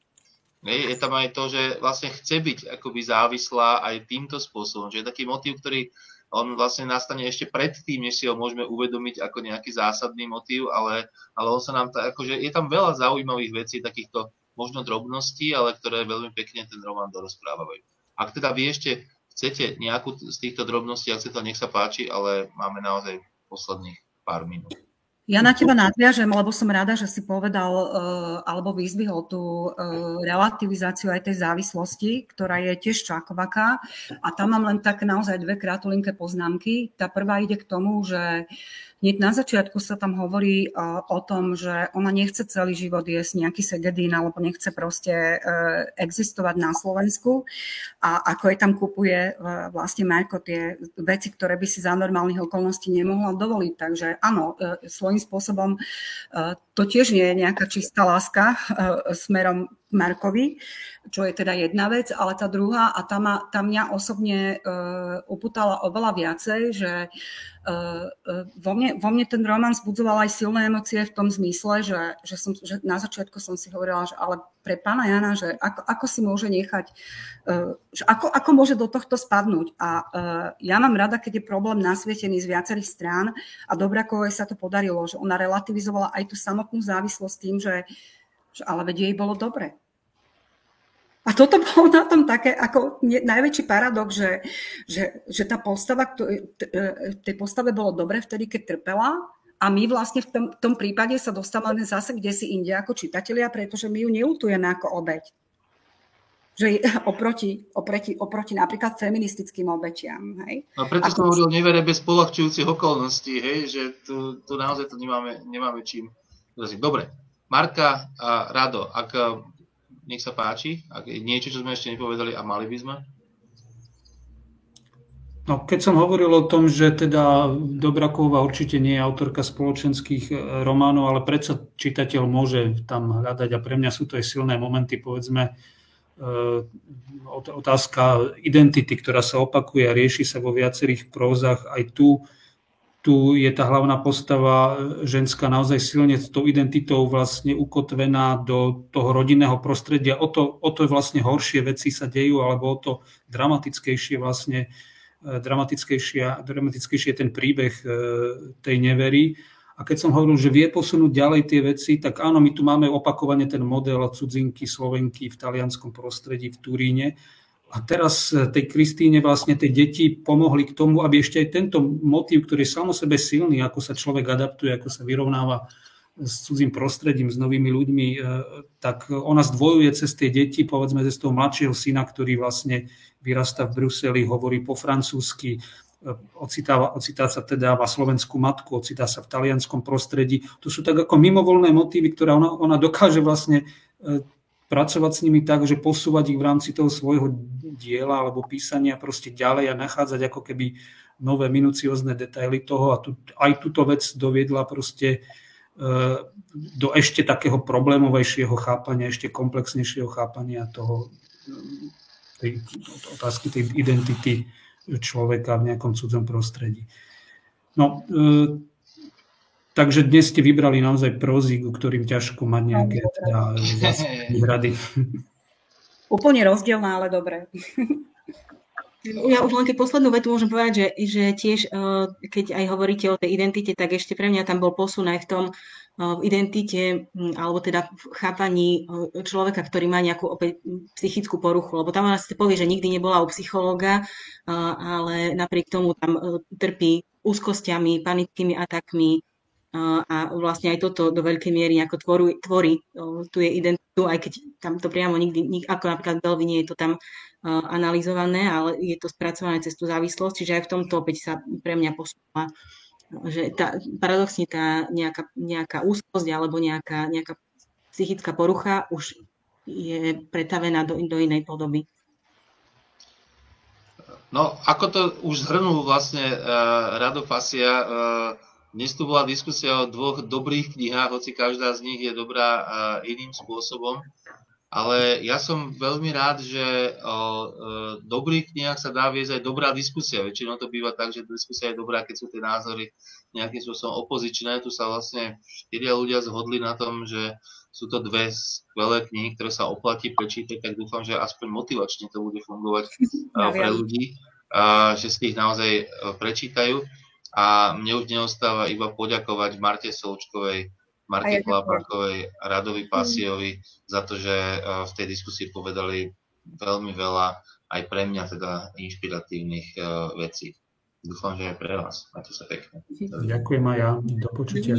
Hej, je tam aj to, že vlastne chce byť akoby závislá aj týmto spôsobom, že je taký motív, ktorý on vlastne nastane ešte predtým, než si ho môžeme uvedomiť ako nejaký zásadný motív, ale, ale on sa nám, ta, akože je tam veľa zaujímavých vecí, takýchto možno drobností, ale ktoré veľmi pekne ten román dorozprávajú. Ak teda vy ešte chcete nejakú z týchto drobností, ak chcete, nech sa páči, ale máme naozaj posledných pár minút. Ja na teba nadviažem, lebo som rada, že si povedal uh, alebo vyzvihol tú uh, relativizáciu aj tej závislosti, ktorá je tiež čakovaká. A tam mám len tak naozaj dve kratulinké poznámky. Tá prvá ide k tomu, že Hneď na začiatku sa tam hovorí o tom, že ona nechce celý život jesť nejaký segedín alebo nechce proste existovať na Slovensku a ako je tam kupuje vlastne Marko tie veci, ktoré by si za normálnych okolností nemohla dovoliť. Takže áno, svojím spôsobom to tiež nie je nejaká čistá láska smerom Markovi, čo je teda jedna vec, ale tá druhá, a tam, ma, tam mňa osobne uh, upútala oveľa viacej, že vo, mne, vo mne ten román zbudzoval aj silné emócie v tom zmysle, že, že, som, že na začiatku som si hovorila, že ale pre pána Jana, že ako, ako si môže nechať, uh, že ako, ako môže do tohto spadnúť. A ja mám rada, keď je problém nasvietený z viacerých strán a Dobrakovej sa to podarilo, že ona relativizovala aj tú samotnú závislosť tým, že že ale veď jej bolo dobre. A toto bolo na tom také ako najväčší paradox, že, že, že tá postava, e, tej postave bolo dobre vtedy, keď trpela a my vlastne v tom, v tom prípade sa dostávame zase kde si inde ako čitatelia, pretože my ju neutujeme ako obeď. Že oproti, oproti, oproti napríklad feministickým obeťam. Hej? A preto som hovoril nevere bez polahčujúcich okolností, hej? že tu, tu naozaj to nemáme, nemáme čím. Dobre, Marka a Rado, ak nech sa páči, ak je niečo, čo sme ešte nepovedali a mali by sme? No, keď som hovoril o tom, že teda Dobraková určite nie je autorka spoločenských e, románov, ale predsa čitateľ môže tam hľadať a pre mňa sú to aj silné momenty, povedzme, e, otázka identity, ktorá sa opakuje a rieši sa vo viacerých prózach. Aj tu tu je tá hlavná postava ženská naozaj silne s tou identitou vlastne ukotvená do toho rodinného prostredia. O to, o to vlastne horšie veci sa dejú, alebo o to dramatickejšie vlastne e, dramatickejšie, dramatickejšie ten príbeh e, tej nevery. A keď som hovoril, že vie posunúť ďalej tie veci, tak áno, my tu máme opakovane ten model cudzinky, Slovenky v talianskom prostredí v Turíne, a teraz e, tej Kristíne vlastne tie deti pomohli k tomu, aby ešte aj tento motív, ktorý je samo sebe silný, ako sa človek adaptuje, ako sa vyrovnáva s cudzím prostredím, s novými ľuďmi, e, tak ona zdvojuje cez tie deti, povedzme cez toho mladšieho syna, ktorý vlastne vyrasta v Bruseli, hovorí po francúzsky, e, ocitá, ocitá sa teda v slovenskú matku, ocitá sa v talianskom prostredí. To sú tak ako mimovolné motívy, ktoré ona, ona dokáže vlastne pracovať s nimi tak, že posúvať ich v rámci toho svojho diela alebo písania proste ďalej a nachádzať ako keby nové minuciózne detaily toho a tu, aj túto vec doviedla proste e, do ešte takého problémovejšieho chápania, ešte komplexnejšieho chápania toho tej otázky tej identity človeka v nejakom cudzom prostredí. No, e, Takže dnes ste vybrali naozaj prózy, ku ktorým ťažko mať nejaké teda, výhrady. Úplne rozdielná, ale dobre. Ja už len keď poslednú vetu môžem povedať, že, že tiež, eh, keď aj hovoríte o tej identite, tak ešte pre mňa tam bol posun aj v tom, eh, v identite, hm, alebo teda v chápaní eh, človeka, ktorý má nejakú opäť psychickú poruchu. Lebo tam ona si povie, že nikdy nebola u psychológa, ale napriek tomu tam trpí úzkosťami, panickými atakmi, a vlastne aj toto do veľkej miery ako tvorí, tvorí tu je identitu, aj keď tam to priamo nikdy, ako napríklad v Belvi nie je to tam analyzované, ale je to spracované cez tú závislosť, čiže aj v tomto opäť sa pre mňa posúva, že tá, paradoxne tá nejaká, nejaká úzkosť alebo nejaká, nejaká psychická porucha už je pretavená do, do inej podoby. No, ako to už zhrnul vlastne uh, Rado Fasia, uh, dnes tu bola diskusia o dvoch dobrých knihách, hoci každá z nich je dobrá iným spôsobom. Ale ja som veľmi rád, že o dobrých knihách sa dá viesť aj dobrá diskusia. Väčšinou to býva tak, že diskusia je dobrá, keď sú tie názory nejakým spôsobom opozičné. Tu sa vlastne štyria ľudia zhodli na tom, že sú to dve skvelé knihy, ktoré sa oplatí prečítať, tak dúfam, že aspoň motivačne to bude fungovať pre ľudí, že si ich naozaj prečítajú. A mne už neostáva iba poďakovať Marte Solčkovej, Marte Klapakovej a Radovi mhm. Pasiovi za to, že e, v tej diskusii povedali veľmi veľa aj pre mňa teda inšpiratívnych uh, vecí. Dúfam, že aj pre vás. Máte sa pekne. Ďakujem aj ja. Do počutia.